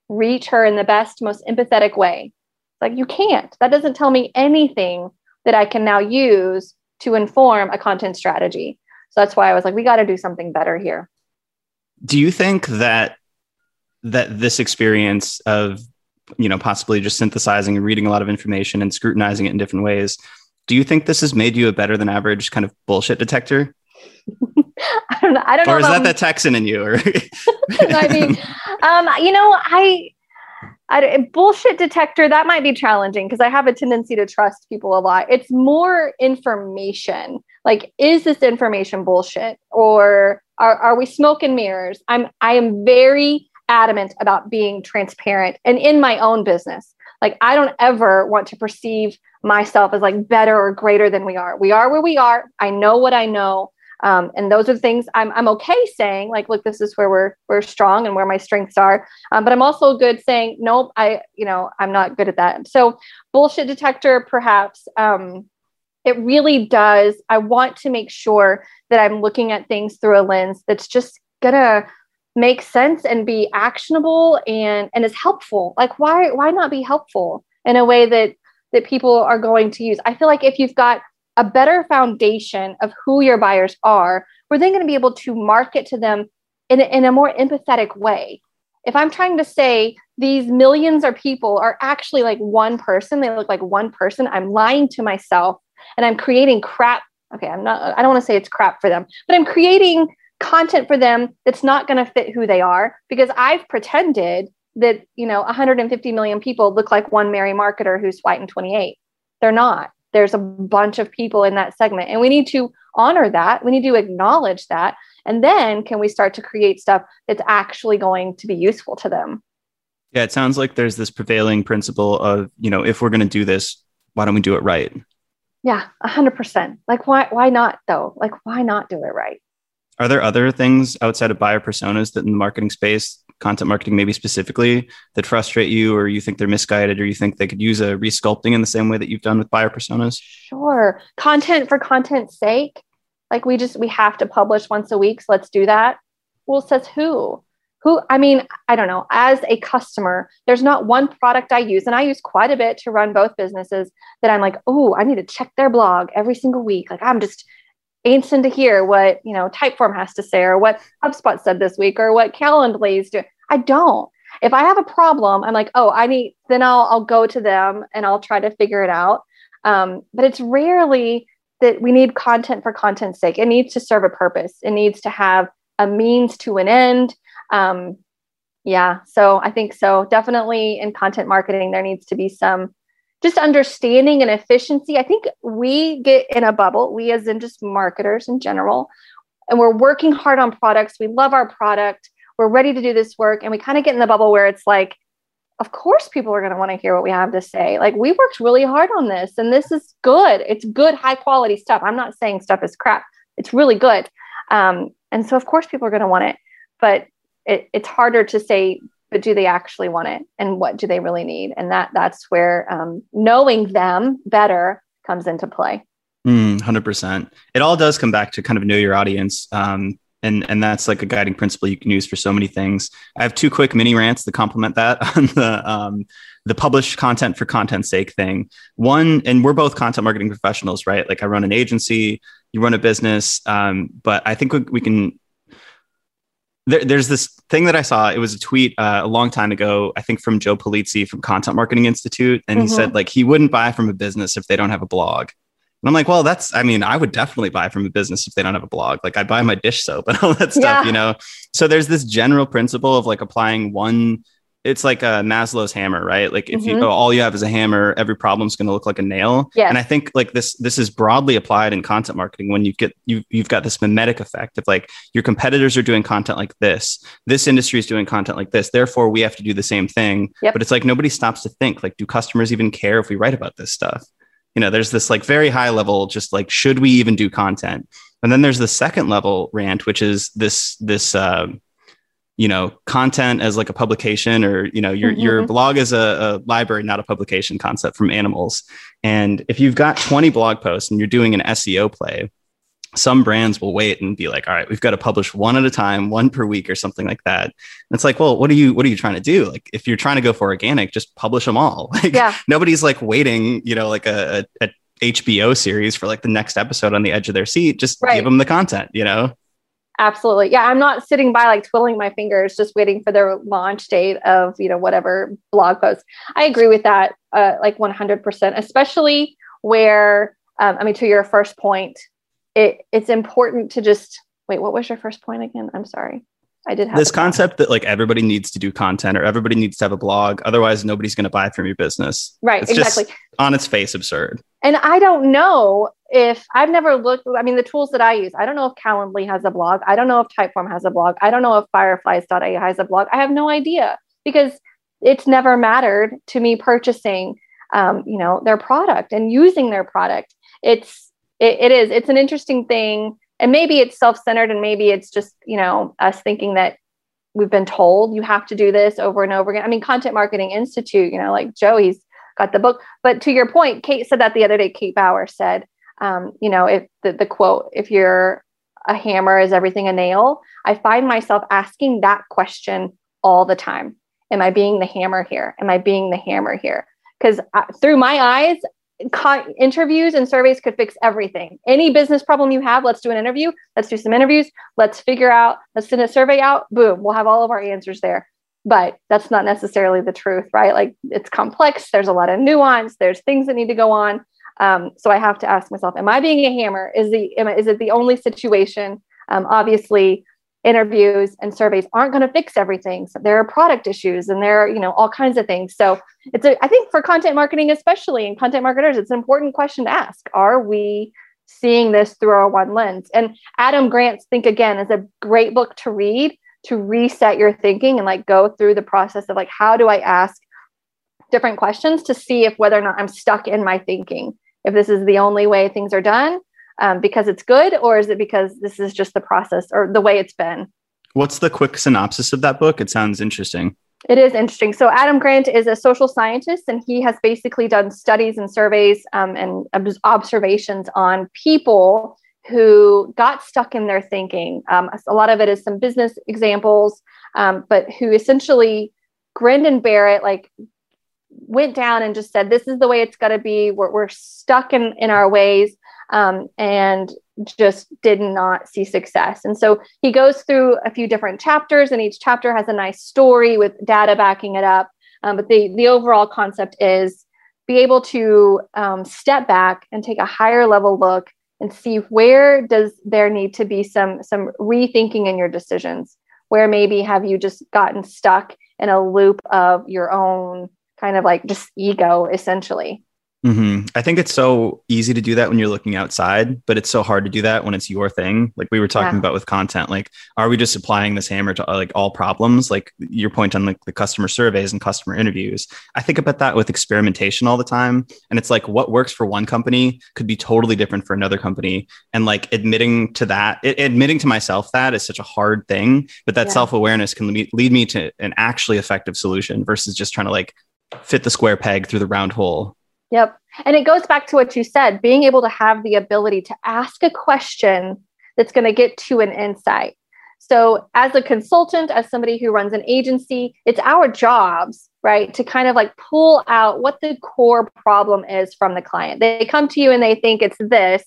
reach her in the best, most empathetic way. Like you can't. That doesn't tell me anything that I can now use to inform a content strategy. So that's why I was like, we got to do something better here.
Do you think that that this experience of you know possibly just synthesizing and reading a lot of information and scrutinizing it in different ways, do you think this has made you a better than average kind of bullshit detector?
I don't know. I don't
or
know.
Is that the Texan in you? Or
I mean, um, you know, I I, bullshit detector that might be challenging because I have a tendency to trust people a lot. It's more information. Like, is this information bullshit or are, are we smoke and mirrors? I'm I am very adamant about being transparent and in my own business. Like, I don't ever want to perceive myself as like better or greater than we are. We are where we are. I know what I know. Um, and those are things I'm, I'm okay saying, like, look, this is where we're, we're strong and where my strengths are. Um, but I'm also good saying, nope, I, you know, I'm not good at that. So bullshit detector, perhaps, um, it really does. I want to make sure that I'm looking at things through a lens that's just gonna make sense and be actionable and and is helpful. Like why why not be helpful in a way that that people are going to use? I feel like if you've got a better foundation of who your buyers are, we're then going to be able to market to them in in a more empathetic way. If I'm trying to say these millions of people are actually like one person, they look like one person, I'm lying to myself and I'm creating crap. Okay, I'm not, I don't want to say it's crap for them, but I'm creating content for them that's not going to fit who they are because I've pretended that, you know, 150 million people look like one Mary marketer who's white and 28. They're not. There's a bunch of people in that segment and we need to honor that. We need to acknowledge that. And then can we start to create stuff that's actually going to be useful to them?
Yeah it sounds like there's this prevailing principle of you know if we're going to do this why don't we do it right
yeah 100% like why why not though? Like why not do it right?
Are there other things outside of buyer personas that in the marketing space content marketing maybe specifically that frustrate you or you think they're misguided or you think they could use a resculpting in the same way that you've done with buyer personas?
Sure. Content for content's sake like we just we have to publish once a week so let's do that. Well says who who i mean i don't know as a customer there's not one product i use and i use quite a bit to run both businesses that i'm like oh i need to check their blog every single week. Like i'm just anxious to hear what you know typeform has to say or what hubspot said this week or what calendly is doing. I don't. If i have a problem i'm like oh i need then i'll i'll go to them and i'll try to figure it out. Um, but it's rarely that we need content for content's sake. It needs to serve a purpose. It needs to have a means to an end um, yeah so i think so. Definitely in content marketing there needs to be some just understanding and efficiency. I think we get in a bubble we as in just marketers in general and we're working hard on products. We love our product. We're ready to do this work and we kind of get in the bubble where it's like of course people are going to want to hear what we have to say. Like we worked really hard on this and this is good. It's good high quality stuff. I'm not saying stuff is crap. It's really good. Um, and so of course people are going to want it. But it, it's harder to say but do they actually want it? And what do they really need? And that that's where um, knowing them better comes into play.
Mm, 100% it all does come back to kind of know your audience um, and and that's like a guiding principle you can use for so many things. I have two quick mini rants to complement that on the um, the publish content for content's sake thing. One and we're both content marketing professionals right? Like i run an agency you run a business um, but i think we, we can there, there's this thing that I saw. It was a tweet uh, a long time ago, I think from Joe Pulizzi from Content Marketing Institute. And mm-hmm. he said, like, he wouldn't buy from a business if they don't have a blog. And I'm like, well, that's, I mean, I would definitely buy from a business if they don't have a blog. Like, I'd buy my dish soap and all that stuff, yeah. you know? So there's this general principle of like applying one it's like a Maslow's hammer, right? Like if mm-hmm. you all you have is a hammer, every problem's going to look like a nail.
Yeah.
And I think like this this is broadly applied in content marketing when you get you you've got this mimetic effect of like your competitors are doing content like this, this industry is doing content like this, therefore we have to do the same thing.
Yep.
But it's like nobody stops to think like do customers even care if we write about this stuff? You know, there's this like very high level just like should we even do content? And then there's the second level rant which is this this uh you know content as like a publication or you know your mm-hmm. your blog is a, a, library not a publication concept from animals and if you've got 20 blog posts and you're doing an seo play some brands will wait and be like all right we've got to publish one at a time one per week or something like that and it's like well what are you what are you trying to do like if you're trying to go for organic just publish them all like
yeah.
nobody's like waiting you know like a, a, a HBO series for like the next episode on the edge of their seat. Just right. give them the content, you know?
Absolutely. Yeah. I'm not sitting by like twiddling my fingers, just waiting for their launch date of, you know, whatever blog post. I agree with that, uh, like 100%, especially where, um, I mean, to your first point, it, it's important to just wait, what was your first point again? I'm sorry. I did have
this concept that like everybody needs to do content or everybody needs to have a blog. Otherwise, nobody's going to buy from your business.
Right.
It's
exactly.
on its face absurd.
And I don't know if I've never looked, I mean, the tools that I use, I don't know if Calendly has a blog. I don't know if Typeform has a blog. I don't know if Fireflies.ai has a blog. I have no idea because it's never mattered to me purchasing, um, you know, their product and using their product. It's, it, it is, it's an interesting thing and maybe it's self-centered and maybe it's just you know us thinking that we've been told you have to do this over and over again i mean content marketing institute you know like joey's got the book but to your point kate said that the other day kate bauer said um, you know if the, the quote if you're a hammer is everything a nail i find myself asking that question all the time am i being the hammer here am i being the hammer here because uh, through my eyes interviews and surveys could fix everything. Any business problem you have, let's do an interview. Let's do some interviews. Let's figure out, let's send a survey out. Boom, we'll have all of our answers there. But that's not necessarily the truth, right? Like it's complex. There's a lot of nuance. There's things that need to go on. Um, so I have to ask myself, am I being a hammer? Is the is it the only situation? Um, obviously, interviews and surveys aren't going to fix everything. So there are product issues and there are, you know, all kinds of things. So it's a, I think for content marketing, especially and content marketers, it's an important question to ask. Are we seeing this through our one lens? And Adam Grant's Think Again is a great book to read to reset your thinking and like go through the process of like, how do I ask different questions to see if whether or not I'm stuck in my thinking, if this is the only way things are done um, because it's good, or is it because this is just the process or the way it's been?
What's the quick synopsis of that book? It sounds interesting.
It is interesting. So, Adam Grant is a social scientist, and he has basically done studies and surveys um, and observations on people who got stuck in their thinking. Um, a lot of it is some business examples, um, but who essentially grinned and bear it, like went down and just said, "This is the way it's got to be. We're, we're stuck in in our ways." um, and just did not see success. And so he goes through a few different chapters, and each chapter has a nice story with data backing it up. Um, but the the overall concept is be able to um, step back and take a higher level look and see where does there need to be some some rethinking in your decisions where maybe have you just gotten stuck in a loop of your own kind of like just ego essentially
Mm-hmm. I think it's so easy to do that when you're looking outside, but it's so hard to do that when it's your thing. Like we were talking yeah. about with content, like are we just applying this hammer to like all problems? Like your point on like the customer surveys and customer interviews. I think about that with experimentation all the time, and it's like what works for one company could be totally different for another company, and like admitting to that, it, admitting to myself that is such a hard thing, but that yeah. self awareness can lead, lead me to an actually effective solution versus just trying to like fit the square peg through the round hole.
Yep. And it goes back to what you said being able to have the ability to ask a question that's going to get to an insight. So, as a consultant, as somebody who runs an agency, it's our jobs, right, to kind of like pull out what the core problem is from the client. They come to you and they think it's this,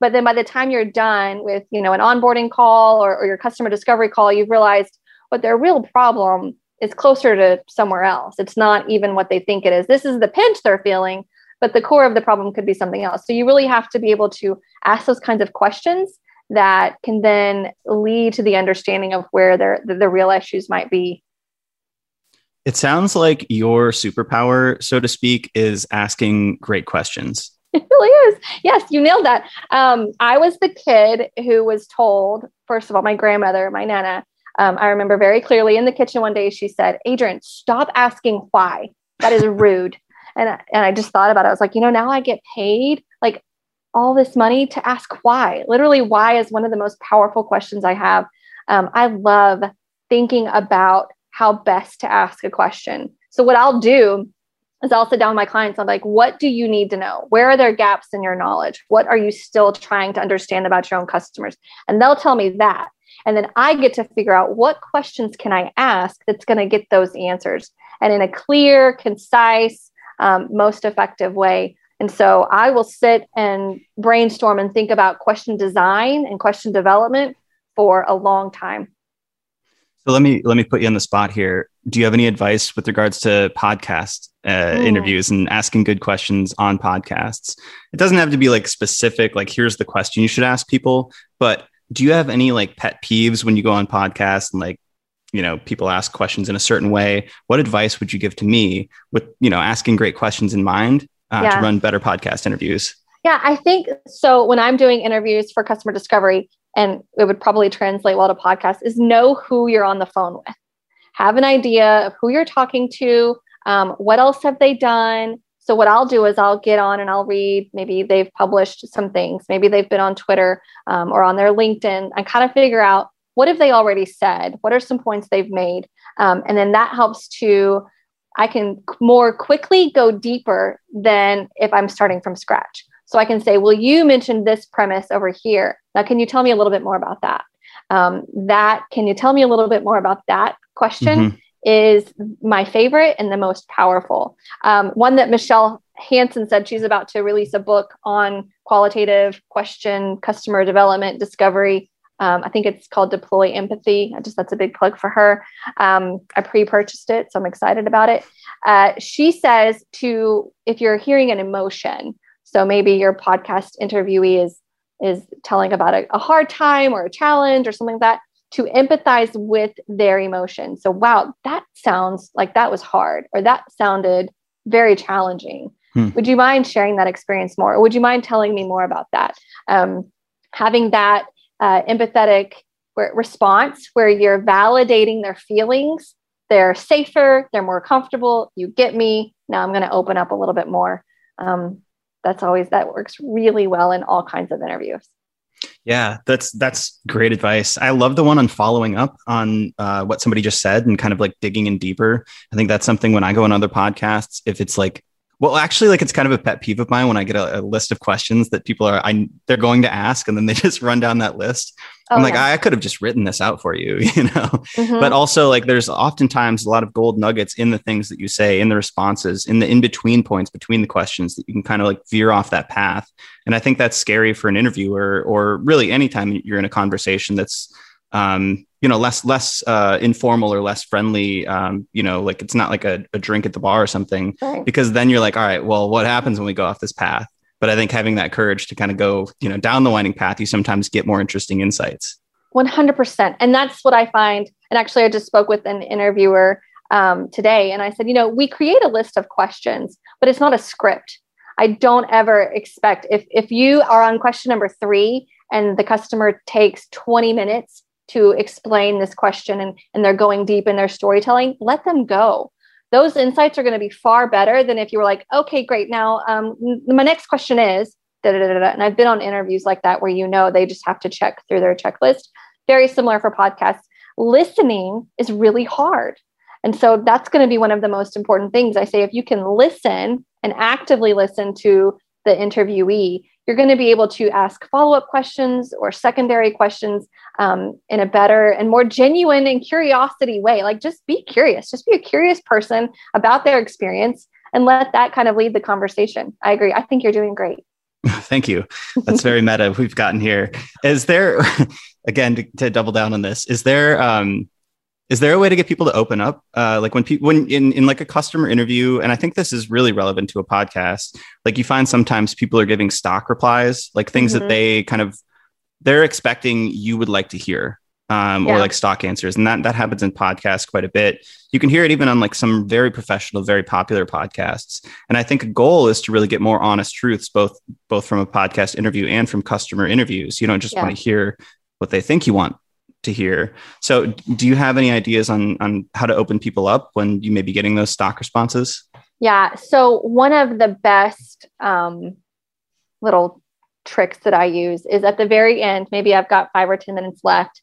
but then by the time you're done with, you know, an onboarding call or, or your customer discovery call, you've realized what their real problem is closer to somewhere else. It's not even what they think it is. This is the pinch they're feeling, but the core of the problem could be something else. So you really have to be able to ask those kinds of questions that can then lead to the understanding of where their the, the real issues might be.
It sounds like your superpower, so to speak, is asking great questions.
It really is. Yes, you nailed that. Um, I was the kid who was told, first of all, my grandmother, my nana, um, I remember very clearly in the kitchen one day, she said, Adrienne, stop asking why. That is rude and and I just thought about it. I was like, you know, now I get paid like all this money to ask why. Literally, why is one of the most powerful questions I have. Um, I love thinking about how best to ask a question. So what I'll do is I'll sit down with my clients. I'm like, what do you need to know? Where are there gaps in your knowledge? What are you still trying to understand about your own customers? And they'll tell me that. And then I get to figure out what questions can I ask that's going to get those answers. And in a clear, concise, um, most effective way. And so I will sit and brainstorm and think about question design and question development for a long time.
So let me let me put you on the spot here. Do you have any advice with regards to podcast uh, interviews and asking good questions on podcasts? It doesn't have to be like specific, like here's the question you should ask people, but do you have any like pet peeves when you go on podcasts and like you know people ask questions in a certain way? What advice would you give to me with you know asking great questions in mind uh, yeah. to run better podcast interviews?
Yeah i think so when i'm doing interviews for customer discovery and it would probably translate well to podcast is know who you're on the phone with. Have an idea of who you're talking to um, what else have they done so what I'll do is I'll get on and I'll read. Maybe they've published some things. Maybe they've been on Twitter um, or on their LinkedIn. and kind of figure out what have they already said? What are some points they've made? Um, and then that helps to, I can more quickly go deeper than if I'm starting from scratch. So I can say, well, you mentioned this premise over here. Now, can you tell me a little bit more about that? Um, that, can you tell me a little bit more about that question? Mm-hmm. Is my favorite and the most powerful. Um, one that Michele Hansen said she's about to release a book on qualitative question, customer development, discovery, um, I think it's called Deploy Empathy. I just that's a big plug for her. Um, I pre-purchased it, so I'm excited about it. Uh, she says to if you're hearing an emotion, so maybe your podcast interviewee is is telling about a, a hard time or a challenge or something like that. To empathize with their emotions. So, wow, that sounds like that was hard, or that sounded very challenging. Hmm. Would you mind sharing that experience more? Or would you mind telling me more about that? Um, having that uh, empathetic response where you're validating their feelings, they're safer, they're more comfortable. You get me. Now I'm going to open up a little bit more. Um, that's always, that works really well in all kinds of interviews.
Yeah, that's that's great advice. I love the one on following up on uh, what somebody just said and kind of like digging in deeper. I think that's something when I go on other podcasts, if it's like well, actually, like it's kind of a pet peeve of mine when I get a, a, list of questions that people are I they're going to ask, and then they just run down that list. Oh, I'm like, yeah. I, I, could have just written this out for you, you know. Mm-hmm. But also, like, there's oftentimes a lot of gold nuggets in the things that you say, in the responses, in the in between points between the questions that you can kind of like veer off that path. And I think that's scary for an interviewer, or really anytime you're in a conversation that's um, you know less less uh, informal or less friendly um, you know like it's not like a, a drink at the bar or something right. because then you're like all right well what happens when we go off this path but i think having that courage to kind of go you know down the winding path you sometimes get more interesting insights.
100% and that's what i find and actually i just spoke with an interviewer um, today and i said you know we create a list of questions but it's not a script. I don't ever expect if if you are on question number three and the customer takes 20 minutes to explain this question and, and they're going deep in their storytelling, let them go. Those insights are going to be far better than if you were like, okay, great. Now, um, my next question is, da, da, da, and I've been on interviews like that where you know they just have to check through their checklist. Very similar for podcasts. Listening is really hard. And so that's going to be one of the most important things. I say if you can listen and actively listen to the interviewee, you're going to be able to ask follow up questions or secondary questions um, in a better and more genuine and curiosity way. Like, just be curious, just be a curious person about their experience and let that kind of lead the conversation. I agree. I think you're doing great.
Thank you. That's very meta we've gotten here. Is there, again, to, to double down on this, is there, um, is there a way to get people to open up uh, like when people when in, in like a customer interview and i think this is really relevant to a podcast like you find sometimes people are giving stock replies like things mm-hmm. that they kind of they're expecting you would like to hear um, yeah. or like stock answers and that that happens in podcasts quite a bit you can hear it even on like some very professional very popular podcasts and i think a goal is to really get more honest truths both both from a podcast interview and from customer interviews you don't just yeah. want to hear what they think you want to hear. So, do you have any ideas on on how to open people up when you may be getting those stock responses?
Yeah. So, one of the best um, little tricks that I use is at the very end. Maybe I've got five or ten minutes left.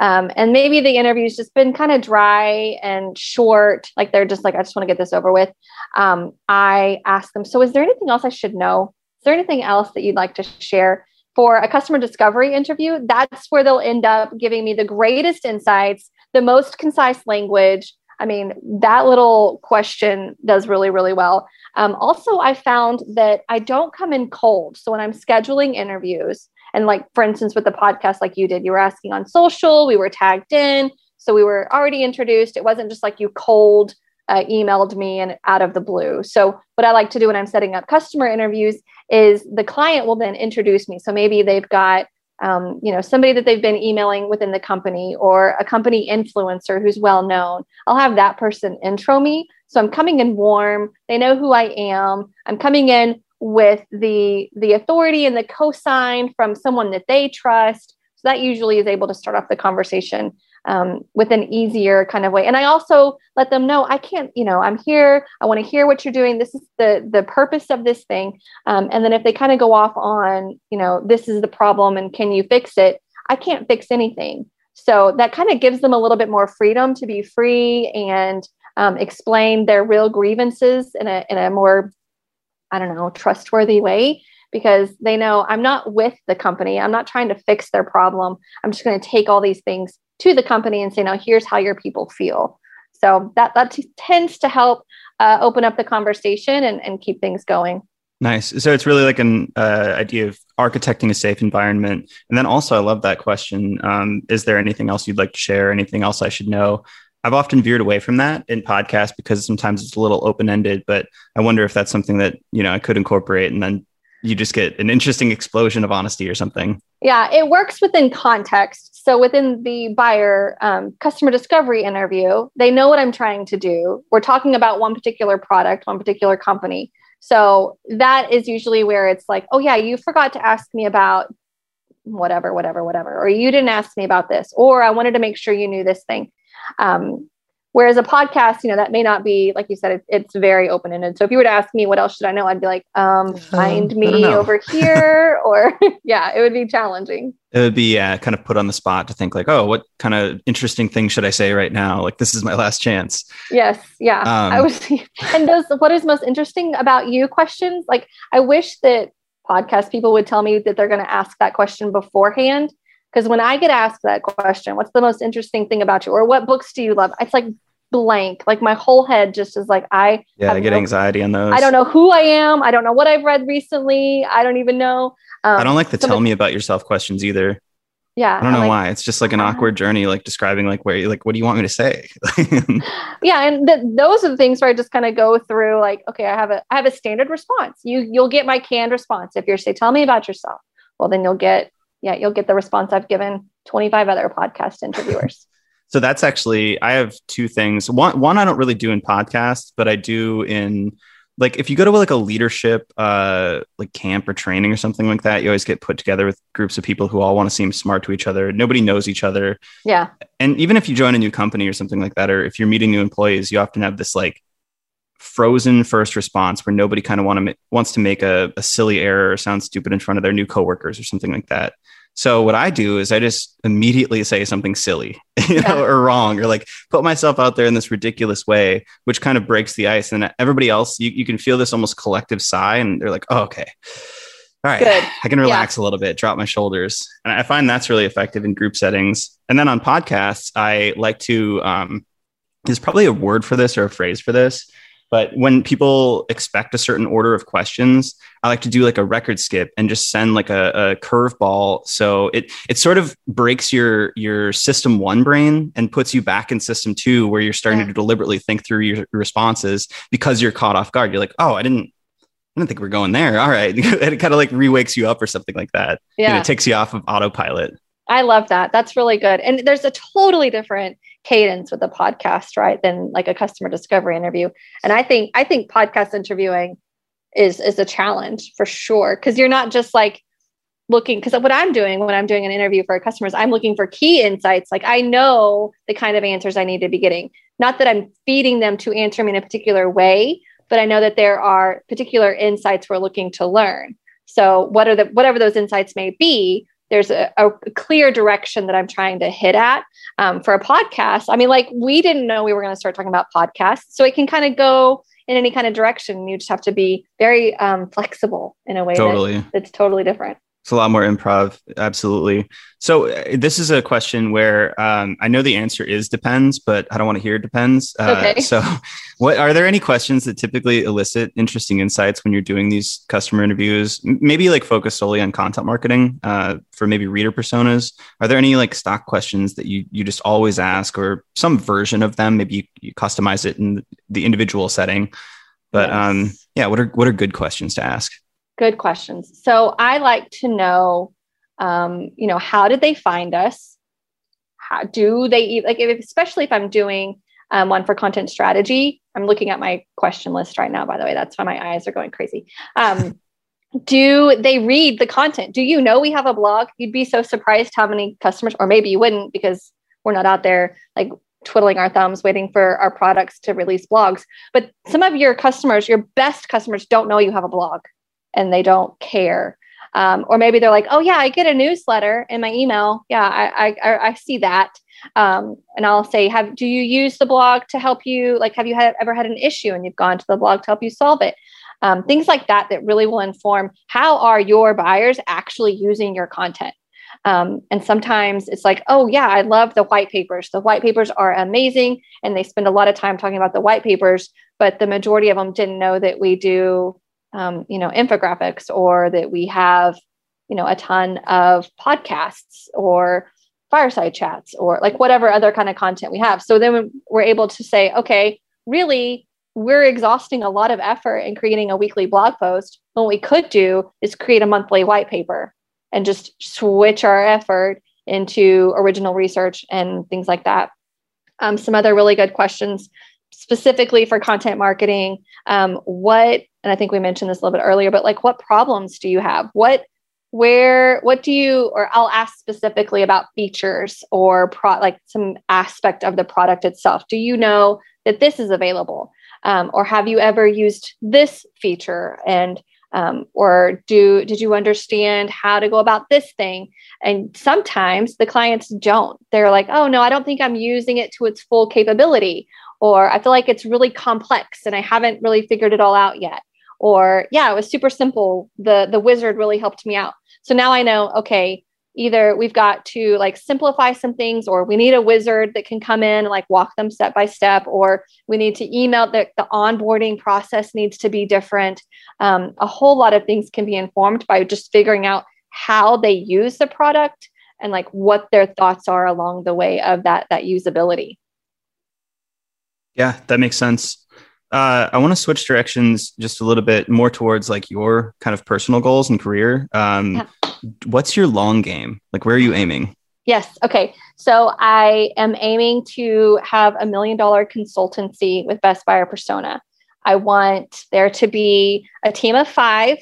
Um, and maybe the interview's just been kind of dry and short. Like they're just like, I just want to get this over with. Um, I ask them, so is there anything else I should know? Is there anything else that you'd like to share? For a customer discovery interview, that's where they'll end up giving me the greatest insights, the most concise language. I mean, that little question does really, really well. Um, also, I found that I don't come in cold. So when I'm scheduling interviews, and like for instance, with the podcast, like you did, you were asking on social, we were tagged in. So we were already introduced. It wasn't just like you cold uh, emailed me and out of the blue. So what I like to do when I'm setting up customer interviews is the client will then introduce me. So maybe they've got um, you know somebody that they've been emailing within the company or a company influencer who's well known. I'll have that person intro me. So I'm coming in warm. They know who I am. I'm coming in with the the authority and the cosign from someone that they trust. So that usually is able to start off the conversation um, with an easier kind of way. And I also let them know I can't, you know, I'm here. I want to hear what you're doing. This is the the purpose of this thing. Um, and then if they kind of go off on, you know, this is the problem and can you fix it? I can't fix anything. So that kind of gives them a little bit more freedom to be free and um, explain their real grievances in a in a more, I don't know, trustworthy way because they know I'm not with the company. I'm not trying to fix their problem. I'm just going to take all these things to the company and say, now here's how your people feel. So that that t- tends to help uh, open up the conversation and, and keep things going.
Nice. So it's really like an uh, idea of architecting a safe environment. And then also, I love that question. Um, is there anything else you'd like to share? Anything else I should know? I've often veered away from that in podcasts because sometimes it's a little open ended. But I wonder if that's something that you know I could incorporate, and then you just get an interesting explosion of honesty or something.
Yeah, it works within context. So within the buyer um, customer discovery interview, they know what I'm trying to do. We're talking about one particular product, one particular company. So that is usually where it's like, oh, yeah, you forgot to ask me about whatever, whatever, whatever, or you didn't ask me about this, or I wanted to make sure you knew this thing. Um, Whereas a podcast, you know, that may not be, like you said, it, it's very open ended. So if you were to ask me what else should I know, I'd be like, um, find um, me over here, or yeah, it would be challenging.
It would be yeah, kind of put on the spot to think like, oh, what kind of interesting thing should I say right now? Like this is my last chance.
Yes, yeah. Um, I was, and those what is most interesting about you questions? Like, I wish that podcast people would tell me that they're going to ask that question beforehand because when I get asked that question, what's the most interesting thing about you, or what books do you love? It's like blank. Like my whole head just is like I
yeah, I get no, anxiety on those.
I don't know who I am. I don't know what I've read recently. I don't even know.
Um, I don't like the tell me about yourself questions either.
Yeah,
I don't know like, why. It's just like an awkward journey, like describing like where you like what do you want me to say?
yeah, and th- those are the things where I just kind of go through like, okay, I have a I have a standard response. You you'll get my canned response if you're say, tell me about yourself. Well, then you'll get yeah, you'll get the response I've given 25 other podcast interviewers.
so that's actually I have two things. One one I don't really do in podcasts, but I do in like if you go to like a leadership uh like camp or training or something like that, you always get put together with groups of people who all want to seem smart to each other. Nobody knows each other.
Yeah.
And even if you join a new company or something like that, or if you're meeting new employees, you often have this like frozen first response where nobody kind of want to wants to make a, a silly error or sound stupid in front of their new coworkers or something like that. So what I do is I just immediately say something silly, you know, yeah. or wrong, or like put myself out there in this ridiculous way, which kind of breaks the ice. And everybody else, you, you can feel this almost collective sigh, and they're like, oh, okay. All right, Good. I can relax yeah. a little bit, drop my shoulders. And I find that's really effective in group settings. And then on podcasts, I like to, um, there's probably a word for this or a phrase for this, but when people expect a certain order of questions, I like to do like a record skip and just send like a, a curveball. So it it sort of breaks your your system one brain and puts you back in system two, where you're starting yeah. to deliberately think through your responses because you're caught off guard. You're like, oh, I didn't I didn't think we're going there. All right. it kind of like re-wakes you up or something like that. Yeah. And it takes you off of autopilot.
I love that. That's really good. And there's a totally different cadence with a podcast, right, than like a customer discovery interview. And I think I think podcast interviewing is is a challenge for sure because you're not just like looking because what I'm doing when I'm doing an interview for a customers, I'm looking for key insights. Like I know the kind of answers I need to be getting. Not that I'm feeding them to answer me in a particular way, but I know that there are particular insights we're looking to learn. So what are the whatever those insights may be, there's a, a, clear direction that I'm trying to hit at um, for a podcast. I mean, like we didn't know we were going to start talking about podcasts, so it can kind of go in any kind of direction. You just have to be very um, flexible in a way totally. That, that's totally different.
It's a lot more improv. Absolutely. So uh, this is a question where um, I know the answer is depends, but I don't want to hear depends. Uh, okay. So, what are there any questions that typically elicit interesting insights when you're doing these customer interviews? Maybe like focus solely on content marketing uh, for maybe reader personas. Are there any like stock questions that you you just always ask, or some version of them? Maybe you, you customize it in the individual setting. But yes. um, yeah, what are what are good questions to ask?
Good questions. So I like to know, um, you know, how did they find us? How do they like, if, especially if I'm doing um, one for content strategy? I'm looking at my question list right now. By the way, that's why my eyes are going crazy. Um, do they read the content? Do you know we have a blog? You'd be so surprised how many customers, or maybe you wouldn't because we're not out there like twiddling our thumbs waiting for our products to release blogs. But some of your customers, your best customers, don't know you have a blog and they don't care. Um, or maybe they're like, oh yeah, I get a newsletter in my email. Yeah, I I, I see that. Um, and I'll say, have do you use the blog to help you? Like, have you had, ever had an issue and you've gone to the blog to help you solve it? Um, things like that that really will inform how are your buyers actually using your content. Um, and sometimes it's like, oh yeah, I love the white papers. The white papers are amazing, and they spend a lot of time talking about the white papers. But the majority of them didn't know that we do um, you know infographics or that we have you know a ton of podcasts or fireside chats or like whatever other kind of content we have so then we're able to say okay really we're exhausting a lot of effort in creating a weekly blog post what we could do is create a monthly white paper and just switch our effort into original research and things like that. Um, some other really good questions specifically for content marketing. Um, what, and I think we mentioned this a little bit earlier, but like what problems do you have? What where what do you or i'll ask specifically about features or pro like some aspect of the product itself. Do you know that this is available? Um, or have you ever used this feature? And um, or do did you understand how to go about this thing? And sometimes the clients don't. They're like oh no i don't think i'm using it to its full capability or i feel like it's really complex and i haven't really figured it all out yet or yeah it was super simple. The the wizard really helped me out. So now i know okay either we've got to like simplify some things or we need a wizard that can come in and like walk them step by step or we need to email that the onboarding process needs to be different. Um, a whole lot of things can be informed by just figuring out how they use the product and like what their thoughts are along the way of that that usability.
Yeah that makes sense uh, I want to switch directions just a little bit more towards like your kind of personal goals and career. Um, yeah what's your long game? Like, where are you aiming?
Yes. Okay. So I am aiming to have a million dollar consultancy with Best Buyer Persona. I want there to be a team of five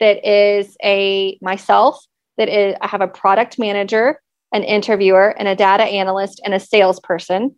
that is a myself, that is, I have a product manager, an interviewer, and a data analyst, and a salesperson.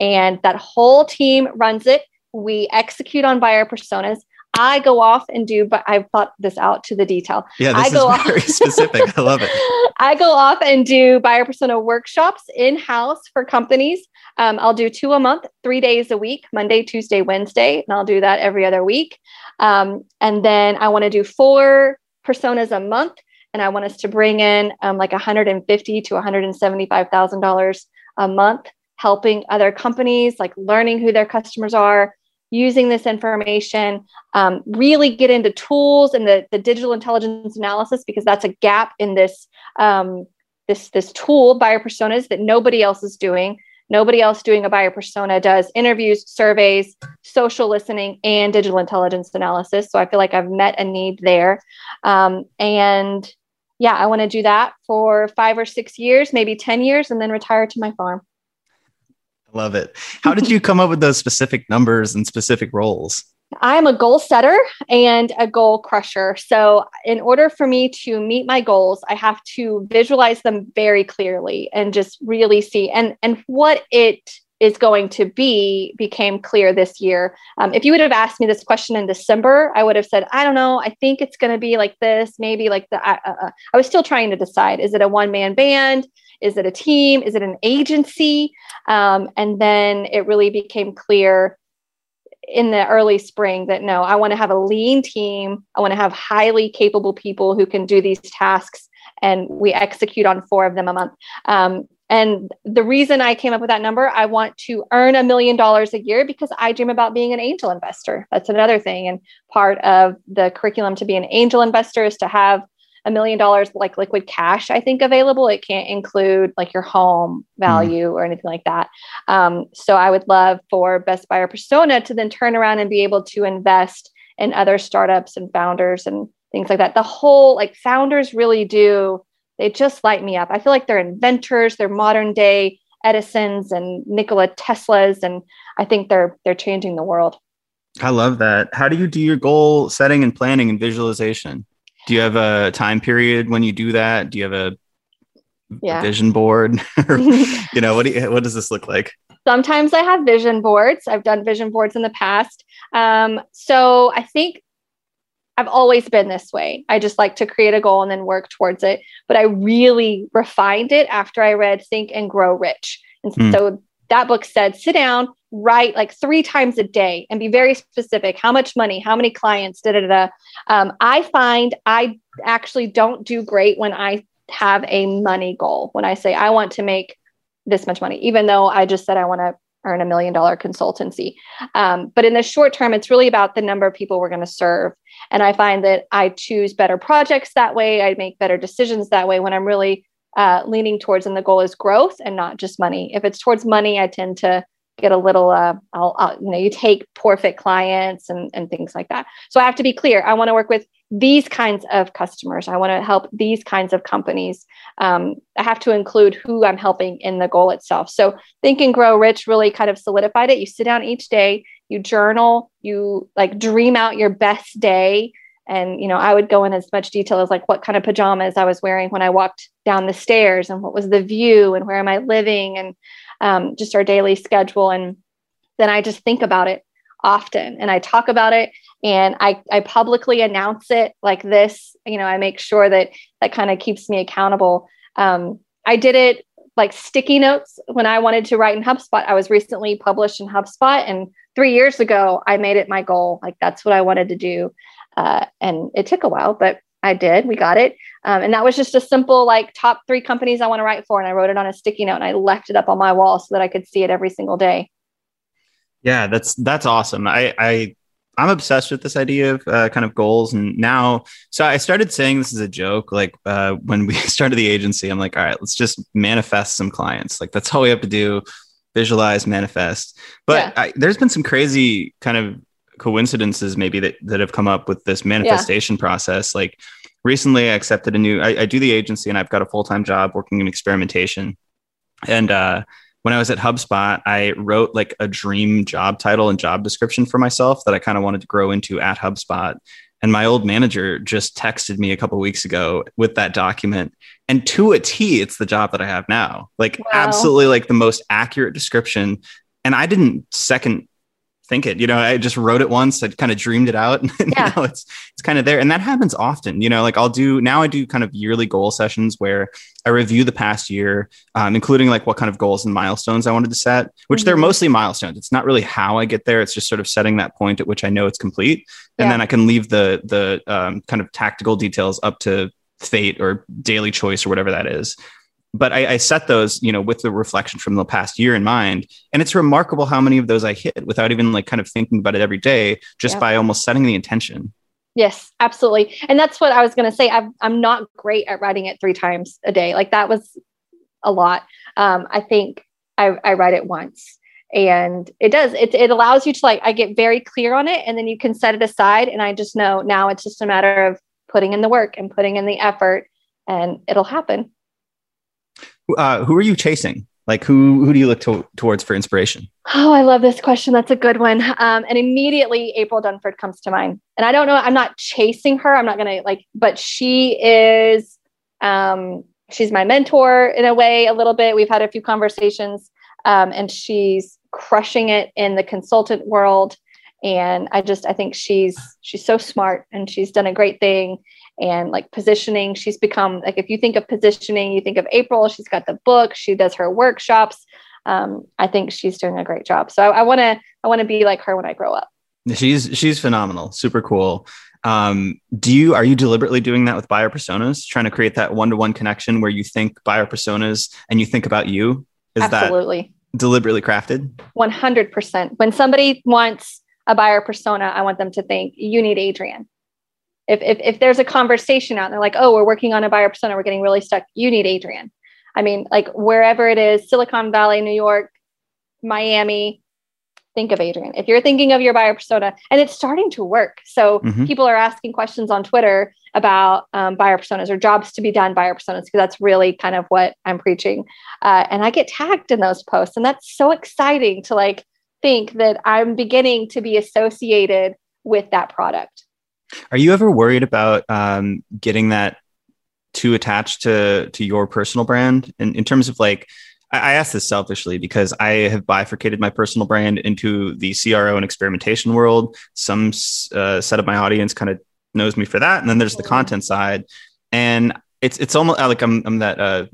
And that whole team runs it. We execute on buyer personas. I go off and do, but I've thought this out to the detail.
Yeah, this
I
go is very off, specific. I love it.
I go off and do buyer persona workshops in house for companies. Um, I'll do two a month, three days a week, Monday, Tuesday, Wednesday, and I'll do that every other week. Um, and then I want to do four personas a month, and I want us to bring in um, like 150 to 175 thousand dollars a month, helping other companies, like learning who their customers are using this information, um, really get into tools and the, the digital intelligence analysis because that's a gap in this um, this this tool buyer personas that nobody else is doing. Nobody else doing a buyer persona does interviews, surveys, social listening, and digital intelligence analysis. So I feel like I've met a need there. Um, and yeah, I want to do that for five or six years, maybe 10 years, and then retire to my farm.
Love it. How did you come up with those specific numbers and specific roles?
I'm a goal setter and a goal crusher. So, in order for me to meet my goals, I have to visualize them very clearly and just really see and and what it is going to be became clear this year. Um, if you would have asked me this question in December, I would have said, I don't know. I think it's going to be like this, maybe like the. Uh, uh, I was still trying to decide: is it a one man band? Is it a team? Is it an agency? Um, and then it really became clear in the early spring that no, I want to have a lean team. I want to have highly capable people who can do these tasks. And we execute on four of them a month. Um, and the reason I came up with that number, I want to earn a million dollars a year because I dream about being an angel investor. That's another thing. And part of the curriculum to be an angel investor is to have a million dollars like liquid cash i think available it can't include like your home value mm. or anything like that um, so i would love for best buyer persona to then turn around and be able to invest in other startups and founders and things like that the whole like founders really do they just light me up i feel like they're inventors they're modern day edisons and nikola teslas and i think they're they're changing the world
i love that how do you do your goal setting and planning and visualization do you have a time period when you do that? Do you have a, yeah. a vision board? you know, what do you, what does this look like?
Sometimes I have vision boards. I've done vision boards in the past. Um, so I think I've always been this way. I just like to create a goal and then work towards it. But I really refined it after I read Think and Grow Rich. And mm. so that book said sit down, write like three times a day and be very specific how much money how many clients da da da um, i find i actually don't do great when i have a money goal when i say i want to make this much money even though i just said i want to earn a million dollar consultancy. Um, but in the short term it's really about the number of people we're going to serve. And i find that i choose better projects that way. I make better decisions that way when i'm really uh, leaning towards and the goal is growth and not just money. If it's towards money i tend to get a little uh I'll, I'll, you know you take poor fit clients and and things like that. So i have to be clear. I want to work with these kinds of customers. I want to help these kinds of companies. Um, I have to include who I'm helping in the goal itself. So Think and Grow Rich really kind of solidified it. You sit down each day, you journal, you like dream out your best day. And, you know, I would go in as much detail as like what kind of pajamas I was wearing when I walked down the stairs and what was the view and where am I living and um, just our daily schedule. And then I just think about it often and I talk about it and I, I publicly announce it like this. You know, I make sure that that kind of keeps me accountable. Um, I did it like sticky notes when I wanted to write in HubSpot. I was recently published in HubSpot, and three years ago, I made it my goal. Like that's what I wanted to do. Uh, and it took a while, but I did. We got it. Um, and that was just a simple, like, top three companies I want to write for. And I wrote it on a sticky note and I left it up on my wall so that I could see it every single day.
Yeah, that's that's awesome. I, I I'm obsessed with this idea of uh, kind of goals. And now, so I started saying this is a joke. Like uh, when we started the agency, I'm like, all right, let's just manifest some clients. Like that's all we have to do visualize, manifest. But yeah. I, there's been some crazy kind of coincidences maybe that, that have come up with this manifestation yeah. process. Like recently, I accepted a new, I, I do the agency and I've got a full time job working in experimentation. And, uh, when I was at HubSpot, I wrote like a dream job title and job description for myself that I kind of wanted to grow into at HubSpot. And my old manager just texted me a couple weeks ago with that document. And to a T, it's the job that I have now. Like wow. absolutely like the most accurate description. And I didn't second think it. You know, I just wrote it once. I kind of dreamed it out, and yeah. now it's it's kind of there. And that happens often. You know, like I'll do now. I do kind of yearly goal sessions where I review the past year, um, including like what kind of goals and milestones I wanted to set. Which mm-hmm. they're mostly milestones. It's not really how I get there. It's just sort of setting that point at which I know it's complete, and yeah. then I can leave the the um, kind of tactical details up to fate or daily choice or whatever that is but I, I, set those, you know, with the reflection from the past year in mind. And it's remarkable how many of those I hit without even like kind of thinking about it every day, just by almost setting the intention.
Yes, absolutely. And that's what I was going to say. i am not great at writing it three times a day. Like that was a lot. Um, I think I, I write it once and it does it, it allows you to like i get very clear on it and then you can set it aside and i just know now it's just a matter of putting in the work and putting in the effort and it'll happen
uh, who are you chasing? Like who who do you look to, towards for inspiration?
Oh, I love this question. That's a good one. Um, and immediately April Dunford comes to mind. And I don't know. I'm not chasing her. I'm not gonna like, but she is. Um, she's my mentor in a way, a little bit. We've had a few conversations, um, and she's crushing it in the consultant world. And I just I think she's she's so smart and she's done a great thing and like positioning. She's become like if you think of positioning, you think of April. She's got the book. She does her workshops. Um, I think she's doing a great job. So I want to I want to be like her when I grow up.
She's she's phenomenal, super cool. Um, do you are you deliberately doing that with buyer personas, trying to create that one to one connection where you think buyer personas and you think about you?
Is Absolutely.
that deliberately crafted?
One hundred percent. When somebody wants a buyer persona, I want them to think you need Adrienne if, if, if there's a conversation out and they're like, oh, we're working on a buyer persona, we're getting really stuck, you need Adrienne. I mean, like wherever it is, Silicon Valley, New York, Miami, think of Adrienne. If you're thinking of your buyer persona, and it's starting to work. So mm-hmm. people are asking questions on Twitter about um, buyer personas or jobs to be done buyer personas, because that's really kind of what I'm preaching. Uh, and I get tagged in those posts. And that's so exciting to like think that I'm beginning to be associated with that product.
Are you ever worried about um, getting that too attached to to your personal brand? In, in terms of like, I, I ask this selfishly because I have bifurcated my personal brand into the CRO and experimentation world. Some uh, set of my audience kind of knows me for that, and then there's the content side. And it's it's almost like I'm I'm that uh,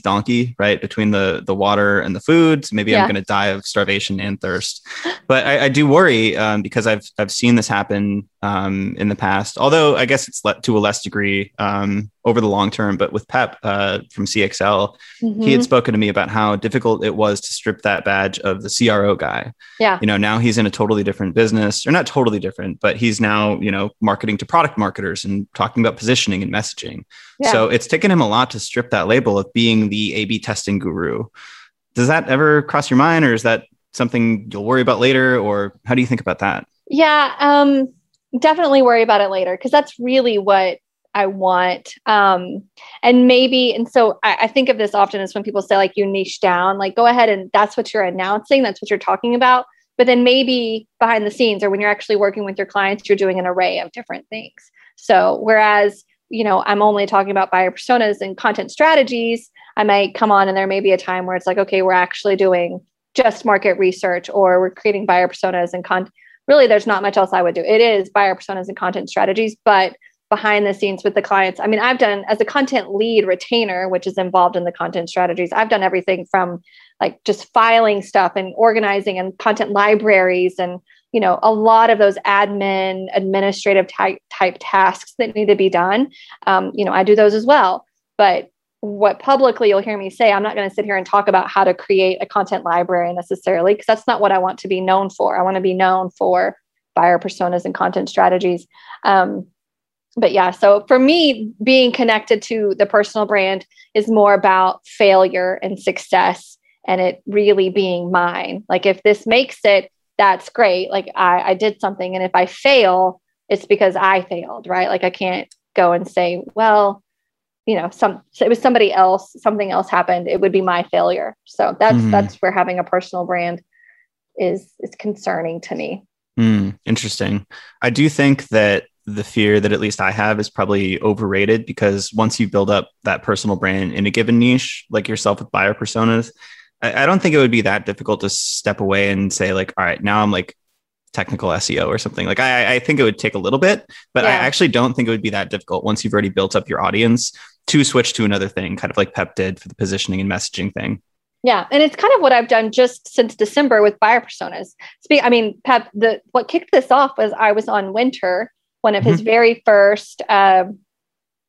donkey, right, between the the water and the food. So maybe yeah. I'm going to die of starvation and thirst. But I, I do worry um, because I've I've seen this happen um, in the past. Although I guess it's le- to a less degree um, over the long term. But with Peep uh, from CXL, mm-hmm. he had mm-hmm. spoken to me about how difficult it was to strip that badge of the CRO guy.
Yeah,
you know, now he's in a totally different business, or not totally different, but he's now you know marketing to product marketers and talking about positioning and messaging. Yeah. So it's taken him a lot to strip that label of being the A/B testing guru. Does that ever cross your mind, or is that something you'll worry about later, or how do you think about that?
Yeah. Um, definitely worry about it later because that's really what I want. Um, and maybe, and so I, I, think of this often as when people say, like, you niche down, like, go ahead and that's what you're announcing, that's what you're talking about. But then maybe behind the scenes or when you're actually working with your clients, you're doing an array of different things. So, whereas, you know, I'm only talking about buyer personas and content strategies, I might come on and there may be a time where it's like, okay, we're actually doing just market research or we're creating buyer personas and content. Really, there's not much else I would do. It is buyer personas and content strategies, but behind the scenes with the clients. I mean, I've done as a content lead retainer, which is involved in the content strategies, I've done everything from like just filing stuff and organizing and content libraries and you know a lot of those admin administrative type type tasks that need to be done um, you know i do those as well but what publicly you'll hear me say i'm not going to sit here and talk about how to create a content library necessarily because that's not what i want to be known for i want to be known for buyer personas and content strategies um, but yeah, so for me, being connected to the personal brand is more about failure and success and it really being mine. Like if this makes it, that's great. Like I, I did something. And if I fail, it's because I failed, right? Like I can't go and say, well, you know, some it was somebody else, something else happened. It would be my failure. So that's mm-hmm. that's where having a personal brand is is concerning to me.
Mm, interesting. I do think that the fear that at least I have is probably overrated because once you build up that personal brand in a given niche, like yourself with buyer personas, I, I, don't think it would be that difficult to step away and say, like, all right, now I'm like technical SEO or something. Like, I, I think it would take a little bit, but yeah. I actually don't think it would be that difficult once you've already built up your audience to switch to another thing, kind of like Peep did for the positioning and messaging thing.
Yeah, and it's kind of what I've done just since December with buyer personas. Speak, I mean, Peep, the what kicked this off was I was on Wynter one of his mm-hmm. very first uh,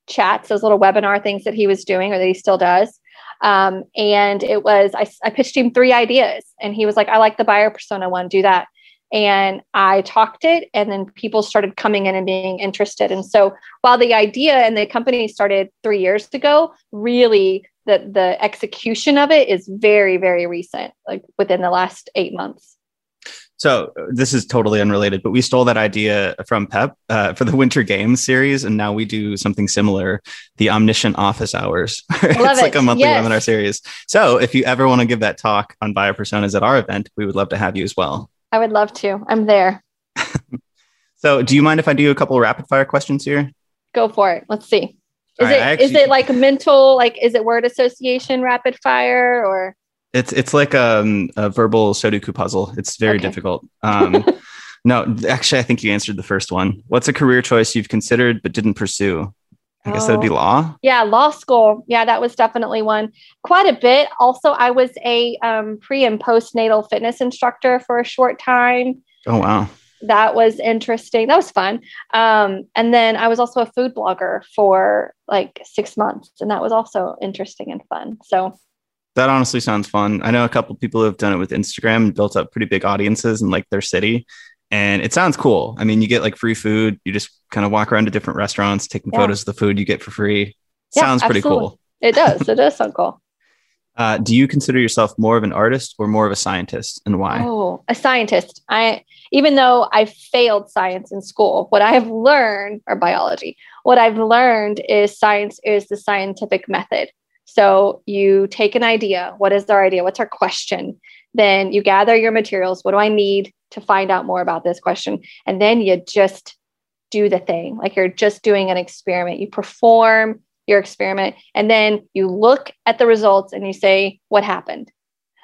chats, those little webinar things that he was doing or that he still does. Um, and it was, I, I pitched him three ideas and he was like, I like the buyer persona one, do that. And I talked it, and then people started coming in and being interested. And so, while the idea and the company started three years ago, really the the execution of it is very, very recent, like within the last eight months.
So this is totally unrelated, but we stole that idea from Peep uh, for the Wynter Games series, and now we do something similar: the Omniscient Office Hours. it's it. like a monthly yes. webinar series. So if you ever want to give that talk on buyer personas at our event, we would love to have you as well.
I would love to. I'm there.
so, do you mind if I do a couple rapid fire questions here?
Go for it. Let's see. Is right, it actually, is it like mental? Like, is it word association rapid fire or?
It's it's like um, a verbal Sudoku puzzle. It's very okay. difficult. Um, no, actually, I think you answered the first one. What's a career choice you've considered but didn't pursue? I guess oh. that'd be oh. law.
Yeah, law school. Yeah, that was definitely one. Quite a bit. Also, I was a um, pre and postnatal fitness instructor for a short time.
Oh wow.
That was interesting. That was fun. Um, and then I was also a food blogger for like six months, and that was also interesting and fun. So
that honestly sounds fun. I know a couple people who have done it with Instagram and built up pretty big audiences in like their city. And it sounds cool. I mean, you get like free food. You just kind of walk around to different restaurants, taking yeah. photos of the food you get for free. Yeah, sounds pretty absolutely. cool.
It does. It does sound cool.
Uh, do you consider yourself more of an artist or more of a scientist and why?
Oh, a scientist. I even though I failed science in school, what I have learned or biology, what I've learned is science is the scientific method. So you take an idea. What is our idea? What's our question? Then you gather your materials. What do I need to find out more about this question? And then you just do the thing. Like you're just doing an experiment. You perform your experiment and then you look at the results and you say, what happened?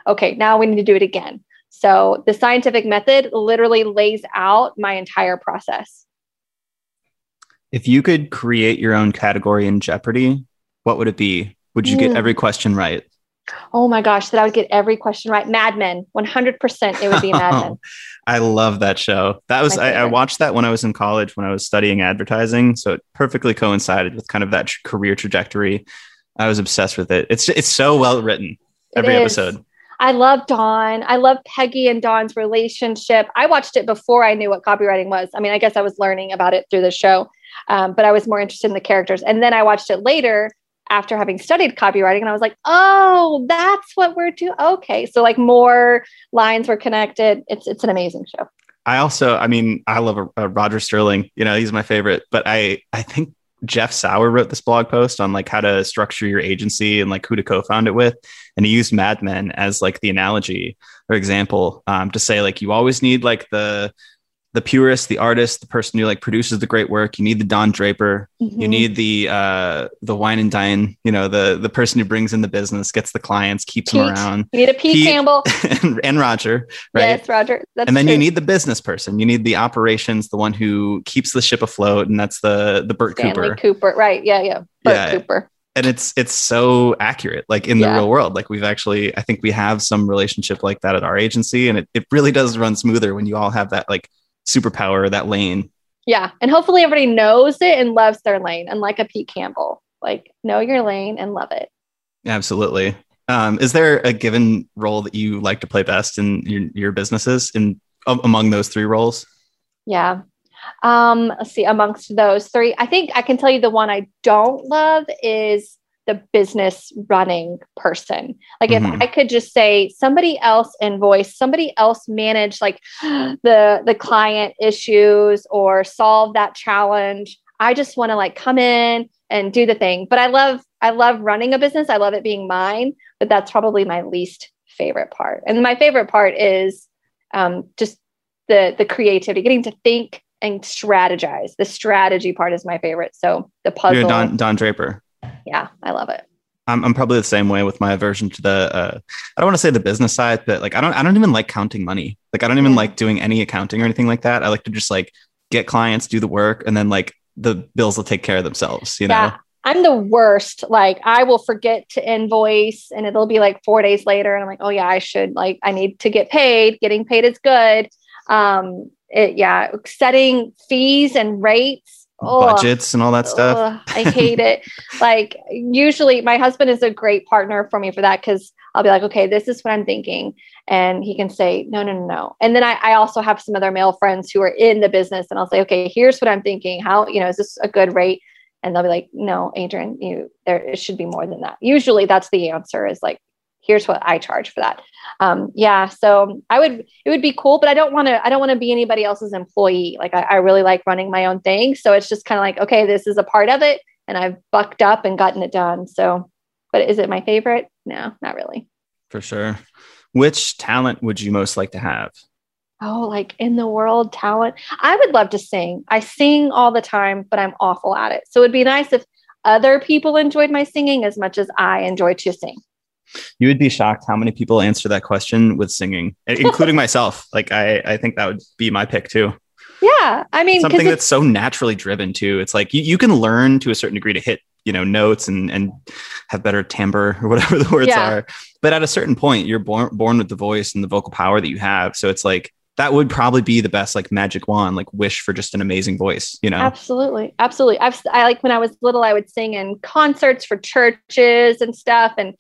Okay, now we need to do it again. So the scientific method literally lays out my entire process.
If you could create your own category in Jeopardy, what would it be? Would you mm. get every question right?
Oh my gosh, that I would get every question right. Mad Men, 100% it would be Mad Men.
I love that show. That was, I, I, watched that when I was in college, when I was studying advertising. So it perfectly coincided with kind of that career trajectory. I was obsessed with it. It's, it's so well written, every episode.
I love Don. I love Peggy and Don's relationship. I watched it before I knew what copywriting was. I mean, I guess I was learning about it through the show, um, but I was more interested in the characters. And then I watched it later after having studied copywriting and I was like, oh, that's what we're doing. Okay. So like more lines were connected. It's it's an amazing show.
I also, I mean, I love a, a Roger Sterling. You know, he's my favorite. But I, I think Jeff Sauer wrote this blog post on like how to structure your agency and like who to co-found it with, and he used Mad Men as like the analogy or example um, to say like you always need like the the purist, the artist, the person who like produces the great work. You need the Don Draper. Mm-hmm. You need the uh the wine and dine. You know the the person who brings in the business, gets the clients, keeps Pete. them around.
You need a Pete, Pete Campbell
and, and, Roger, right?
Yes, Roger.
That's and then true. you need the business person. You need the operations, the one who keeps the ship afloat, and that's the the Bert
Stanley
Cooper.
Cooper, right? Yeah, yeah. Bert yeah. Cooper
and it's it's so accurate like in the yeah. real world like we've actually i think we have some relationship like that at our agency and it, it really does run smoother when you all have that like superpower, that lane.
Yeah. And hopefully everybody knows it and loves their lane. And like a Pete Campbell, like know your lane and love it.
Absolutely. Um, is there a given role that you like to play best in your, your businesses in um, among those three roles?
Yeah. Um, let's see, amongst those three, I think I can tell you the one I don't love is the business running person. Like mm-hmm. if I could just say somebody else invoice, somebody else manage like the the client issues or solve that challenge. I just want to like come in and do the thing. But I love I love running a business. I love it being mine, but that's probably my least favorite part. And my favorite part is um, just the the creativity, getting to think and strategize. The strategy part is my favorite. So the puzzle.
You're Don, Don Draper
yeah, I love it.
I'm, I'm probably the same way with my aversion to the uh, I don't want to say the business side, but like I don't I don't even like counting money. Like I don't even yeah. like doing any accounting or anything like that. I like to just like get clients, do the work, and then like the bills will take care of themselves. You yeah. know.
I'm the worst. Like I will forget to invoice and it'll be like four days later. And I'm like, oh yeah, I should like, I need to get paid. Getting paid is good. Um, it, yeah. Setting fees and rates Oh,
budgets and all that stuff.
I hate it. like usually my husband is a great partner for me for that because I'll be like, okay, this is what I'm thinking. And he can say, no, no, no, no. And then I, I also have some other male friends who are in the business and I'll say, okay, here's what I'm thinking. How, you know, is this a good rate? And they'll be like, no, Adrienne, you there it should be more than that. Usually that's the answer is like, here's what I charge for that. Um, yeah, so I would it would be cool, but I don't want to I don't want to be anybody else's employee. Like I, I really like running my own thing. So it's just kind of like, okay, this is a part of it and I've bucked up and gotten it done. So but is it my favorite? No, not really.
For sure. Which talent would you most like to have?
Oh, like in the world talent. I would love to sing. I sing all the time, but I'm awful at it. So it'd be nice if other people enjoyed my singing as much as I enjoy to sing
you would be shocked how many people answer that question with singing, including myself. Like I, I think that would be my pick too.
Yeah, I mean
something that's so naturally driven too. It's like you, you can learn to a certain degree to hit you know notes and and have better timbre or whatever the words yeah. are. But at a certain point, you're born born with the voice and the vocal power that you have. So it's like that would probably be the best like magic wand like wish for just an amazing voice you know
absolutely absolutely I've, i like when i was little i would sing in concerts for churches and stuff and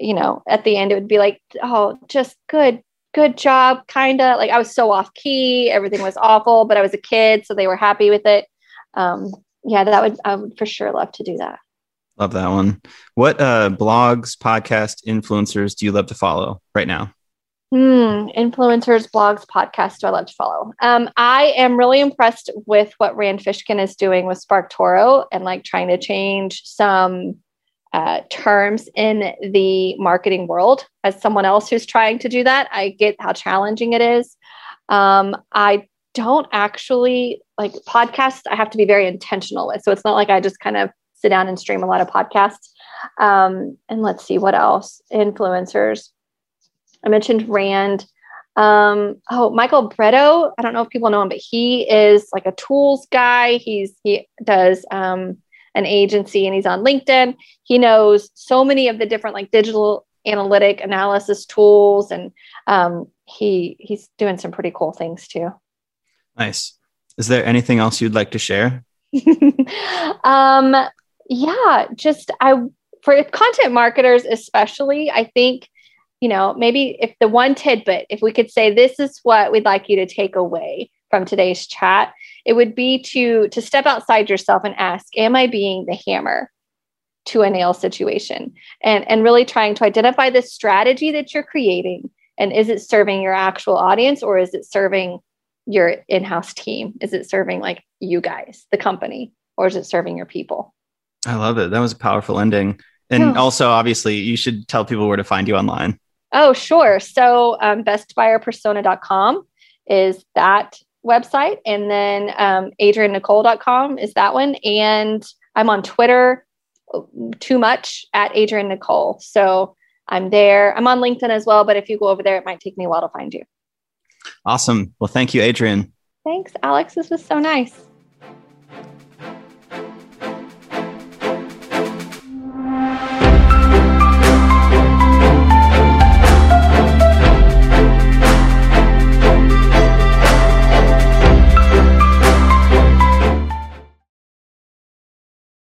you know, at the end it would be like, oh, just good, good job, kind of. Like I was so off key, everything was awful, but I was a kid, so they were happy with it. Um, yeah, that would I would for sure love to do that.
Love that one. What uh, blogs, podcast, influencers do you love to follow right now?
Hmm, influencers, blogs, podcasts do I love to follow? Um, I am really impressed with what Rand Fishkin is doing with SparkToro and like trying to change some uh, terms in the marketing world. As someone else who's trying to do that, I get how challenging it is. Um, I don't actually like podcasts. I have to be very intentional with, so it's not like I just kind of sit down and stream a lot of podcasts. Um, and let's see what else. Influencers. I mentioned Rand. Um, oh, Michael Bretto. I don't know if people know him, but he is like a tools guy. He's he does um, an agency and he's on LinkedIn. He knows so many of the different like digital analytic analysis tools and um, he he's doing some pretty cool things too.
Nice. Is there anything else you'd like to share?
um, yeah, just I for content marketers especially, I think you know maybe if the one tidbit, if we could say this is what we'd like you to take away from today's chat, it would be to to step outside yourself and ask, am I being the hammer to a nail situation? And and really trying to identify the strategy that you're creating and is it serving your actual audience or is it serving your in-house team? Is it serving like you guys, the company, or is it serving your people?
I love it. That was a powerful ending. And also, obviously, you should tell people where to find you online.
Oh, sure. So, um, bestbuyerpersona.com is that website. And then um, adriannicole.com is that one. And I'm on Twitter too much at Adrienne Nicole. So I'm there. I'm on LinkedIn as well, but if you go over there, it might take me a while to find you.
Awesome. Well, thank you, Adrienne.
Thanks, Alex. This was so nice.